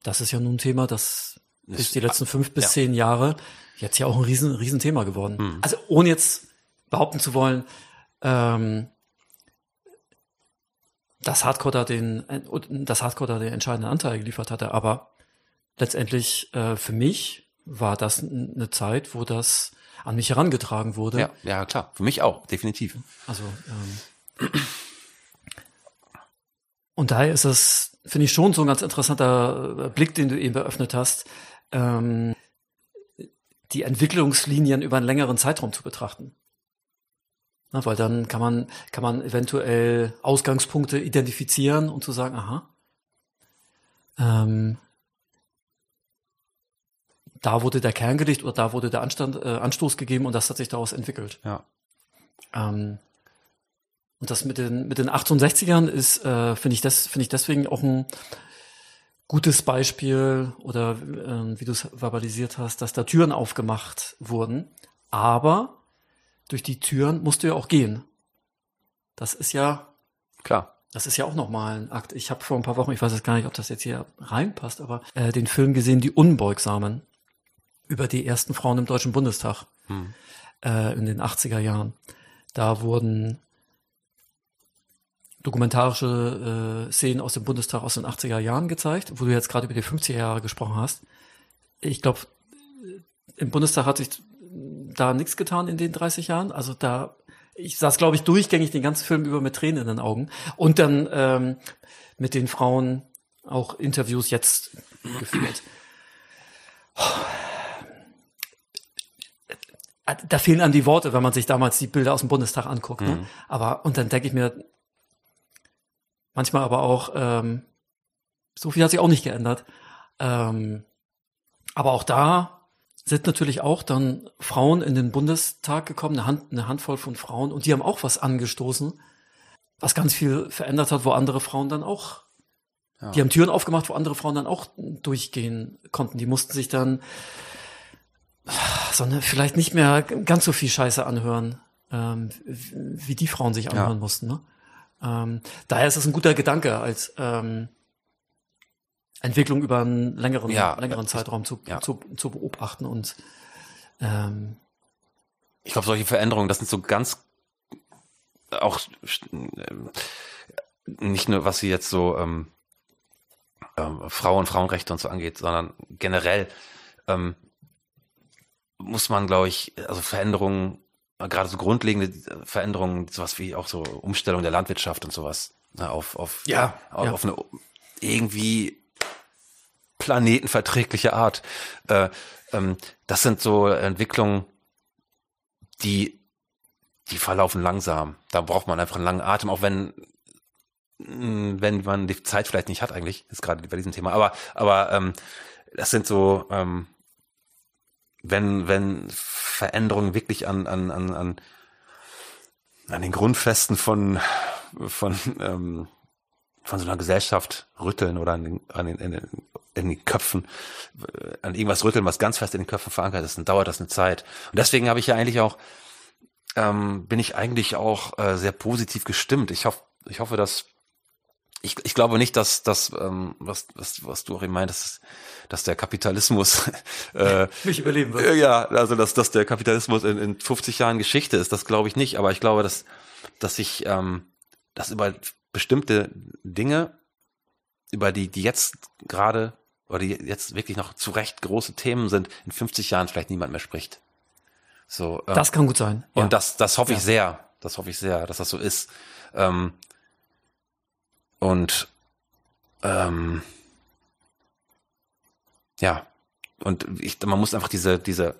das ist ja nun ein Thema, das ist die letzten fünf bis
ja.
zehn Jahre jetzt ja auch ein riesen, riesen Thema geworden.
Hm.
Also ohne jetzt behaupten zu wollen, ähm, dass Hardcore da den, äh, dass Hardcore da den entscheidenden Anteil geliefert hatte, aber letztendlich äh, für mich war das eine Zeit, wo das an mich herangetragen wurde.
ja, ja, klar. Für mich auch, definitiv.
Also ähm, und daher ist es, finde ich, schon so ein ganz interessanter äh, Blick, den du eben eröffnet hast, ähm, die Entwicklungslinien über einen längeren Zeitraum zu betrachten. Na, weil dann kann man, kann man eventuell Ausgangspunkte identifizieren und zu sagen, aha, ähm, da wurde der Kern gelegt oder da wurde der Anstand, äh, Anstoß gegeben und das hat sich daraus entwickelt.
Ja.
Ähm, und das mit den, mit den 68ern ist, äh, finde ich, das, finde ich deswegen auch ein gutes Beispiel oder äh, wie du es verbalisiert hast, dass da Türen aufgemacht wurden. Aber durch die Türen musst du ja auch gehen. Das ist ja
Klar.
das ist ja auch nochmal ein Akt. Ich habe vor ein paar Wochen, ich weiß jetzt gar nicht, ob das jetzt hier reinpasst, aber äh, den Film gesehen, Die Unbeugsamen, über die ersten Frauen im Deutschen Bundestag
Hm.
äh, in den 80er Jahren. Da wurden dokumentarische äh, Szenen aus dem Bundestag aus den 80er Jahren gezeigt, wo du jetzt gerade über die 50er Jahre gesprochen hast. Ich glaube, im Bundestag hat sich da nichts getan in den 30 Jahren. Also da, ich saß, glaube ich, durchgängig den ganzen Film über mit Tränen in den Augen. Und dann ähm, mit den Frauen auch Interviews jetzt geführt. Da fehlen einem die Worte, wenn man sich damals die Bilder aus dem Bundestag anguckt. Ne?
Mhm.
Aber, und dann denke ich mir, manchmal aber auch, ähm, so viel hat sich auch nicht geändert. Ähm, aber auch da sind natürlich auch dann Frauen in den Bundestag gekommen, eine, Hand, eine Handvoll von Frauen, und die haben auch was angestoßen, was ganz viel verändert hat, wo andere Frauen dann auch,
Ja.
die haben Türen aufgemacht, wo andere Frauen dann auch durchgehen konnten. Die mussten sich dann so eine, vielleicht nicht mehr ganz so viel Scheiße anhören, ähm, wie die Frauen sich anhören
Ja.
mussten. Ne? Ähm, daher ist es ein guter Gedanke als ähm, Entwicklung über einen längeren,
Ja,
längeren
ich-
Zeitraum zu,
ja.
zu, zu beobachten und ähm,
Ich glaube, solche Veränderungen, das sind so ganz auch ähm, nicht nur, was sie jetzt so ähm, ähm, Frauen, Frauenrechte und so angeht, sondern generell ähm, muss man, glaube ich, also Veränderungen, äh, gerade so grundlegende Veränderungen, sowas wie auch so Umstellung der Landwirtschaft und sowas, ne, auf, auf,
Ja,
auf,
ja.
auf eine irgendwie planetenverträgliche Art. Äh, ähm, das sind so Entwicklungen, die, die verlaufen langsam. Da braucht man einfach einen langen Atem, auch wenn, mh, wenn man die Zeit vielleicht nicht hat eigentlich, ist gerade bei diesem Thema. Aber, aber ähm, das sind so, ähm, wenn, wenn Veränderungen wirklich an, an, an, an, an den Grundfesten von, von, ähm, von so einer Gesellschaft rütteln oder an den, an den, in, den, in den Köpfen, äh, an irgendwas rütteln, was ganz fest in den Köpfen verankert ist, dann dauert das eine Zeit. Und deswegen habe ich ja eigentlich auch, ähm, bin ich eigentlich auch äh, sehr positiv gestimmt. Ich hoffe, ich hoffe, dass ich, ich glaube nicht, dass das, ähm, was, was, was du auch eben meintest, dass, der Kapitalismus äh,
mich überleben wird.
äh, Ja, also dass, dass der Kapitalismus in, in 50 Jahren Geschichte ist, das glaube ich nicht. Aber ich glaube, dass, dass ich, ähm, dass über bestimmte Dinge, über die, die jetzt gerade oder die jetzt wirklich noch zu Recht große Themen sind, in 50 Jahren vielleicht niemand mehr spricht. So, ähm,
Das kann gut sein.
und
ja.
das, das hoffe ich
Ja.
sehr. Das hoffe ich sehr, dass das so ist. Ähm, und ähm, ja, und ich, man muss einfach diese, diese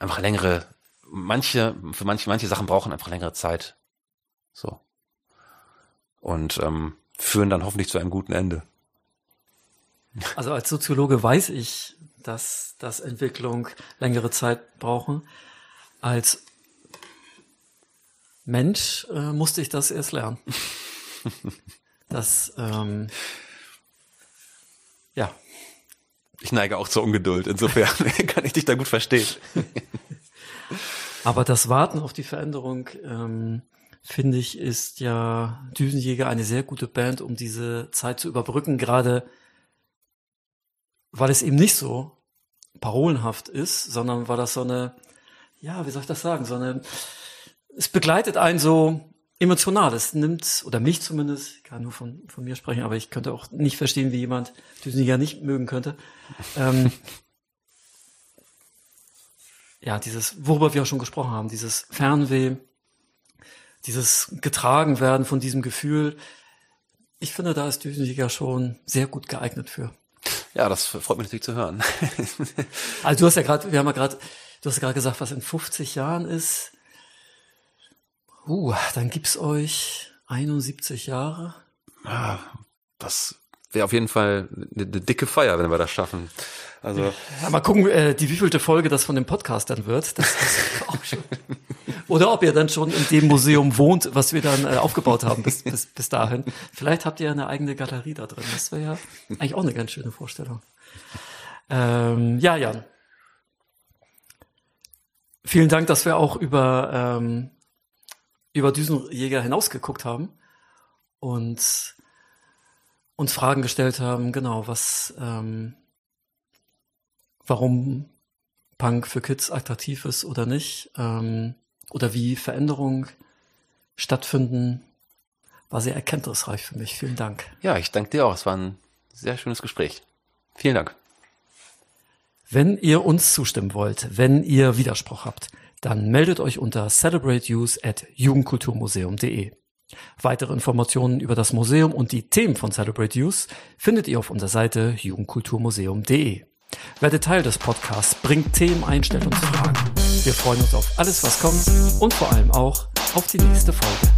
einfach längere, manche, für manche, manche Sachen brauchen einfach längere Zeit. So. Und ähm, führen dann hoffentlich zu einem guten Ende.
Also als Soziologe weiß ich, dass das Entwicklung längere Zeit brauchen. Als Mensch äh, musste ich das erst lernen. Das, ähm, ja,
Ich neige auch zur Ungeduld. Insofern kann ich dich da gut verstehen.
aber das Warten auf die Veränderung, ähm, finde ich, ist ja Düsenjäger eine sehr gute Band, um diese Zeit zu überbrücken, gerade weil es eben nicht so parolenhaft ist, sondern weil das so eine, ja, wie soll ich das sagen, so eine, es begleitet einen so emotional. Es nimmt, oder mich zumindest, ich kann nur von, von mir sprechen, aber ich könnte auch nicht verstehen, wie jemand Düsenjäger nicht mögen könnte. Ähm, ja, dieses, worüber wir auch schon gesprochen haben, dieses Fernweh, dieses getragen werden von diesem Gefühl. Ich finde, da ist Düsenjäger schon sehr gut geeignet für.
Ja, das freut mich natürlich zu hören.
Also du hast ja gerade, wir haben ja gerade, du hast ja gerade gesagt, was in 50 Jahren ist. Uh, dann gibt's euch 71 Jahre.
Ja, das wäre auf jeden Fall eine, eine dicke Feier, wenn wir das schaffen. Also
ja, mal gucken, äh, die wievielte Folge das von dem Podcast dann wird. Das ist auch schon. Oder ob ihr dann schon in dem Museum wohnt, was wir dann äh, aufgebaut haben bis, bis, bis dahin. Vielleicht habt ihr eine eigene Galerie da drin. Das wäre ja eigentlich auch eine ganz schöne Vorstellung. Ähm, ja, Jan. Vielen Dank, dass wir auch über, ähm, über Düsenjäger hinausgeguckt haben und uns Fragen gestellt haben, genau, was, ähm, warum Punk für Kids attraktiv ist oder nicht, ähm, oder wie Veränderungen stattfinden, war sehr erkenntnisreich für mich. Vielen Dank.
Ja, ich danke dir auch. Es war ein sehr schönes Gespräch. Vielen Dank.
Wenn ihr uns zustimmen wollt, wenn ihr Widerspruch habt, dann meldet euch unter celebrateuse at jugendkulturmuseum.de. Weitere Informationen über das Museum und die Themen von Celebrate Youth findet ihr auf unserer Seite jugendkulturmuseum.de. Werdet Teil des Podcasts, bringt Themen ein, stellt uns Fragen. Wir freuen uns auf alles, was kommt und vor allem auch auf die nächste Folge.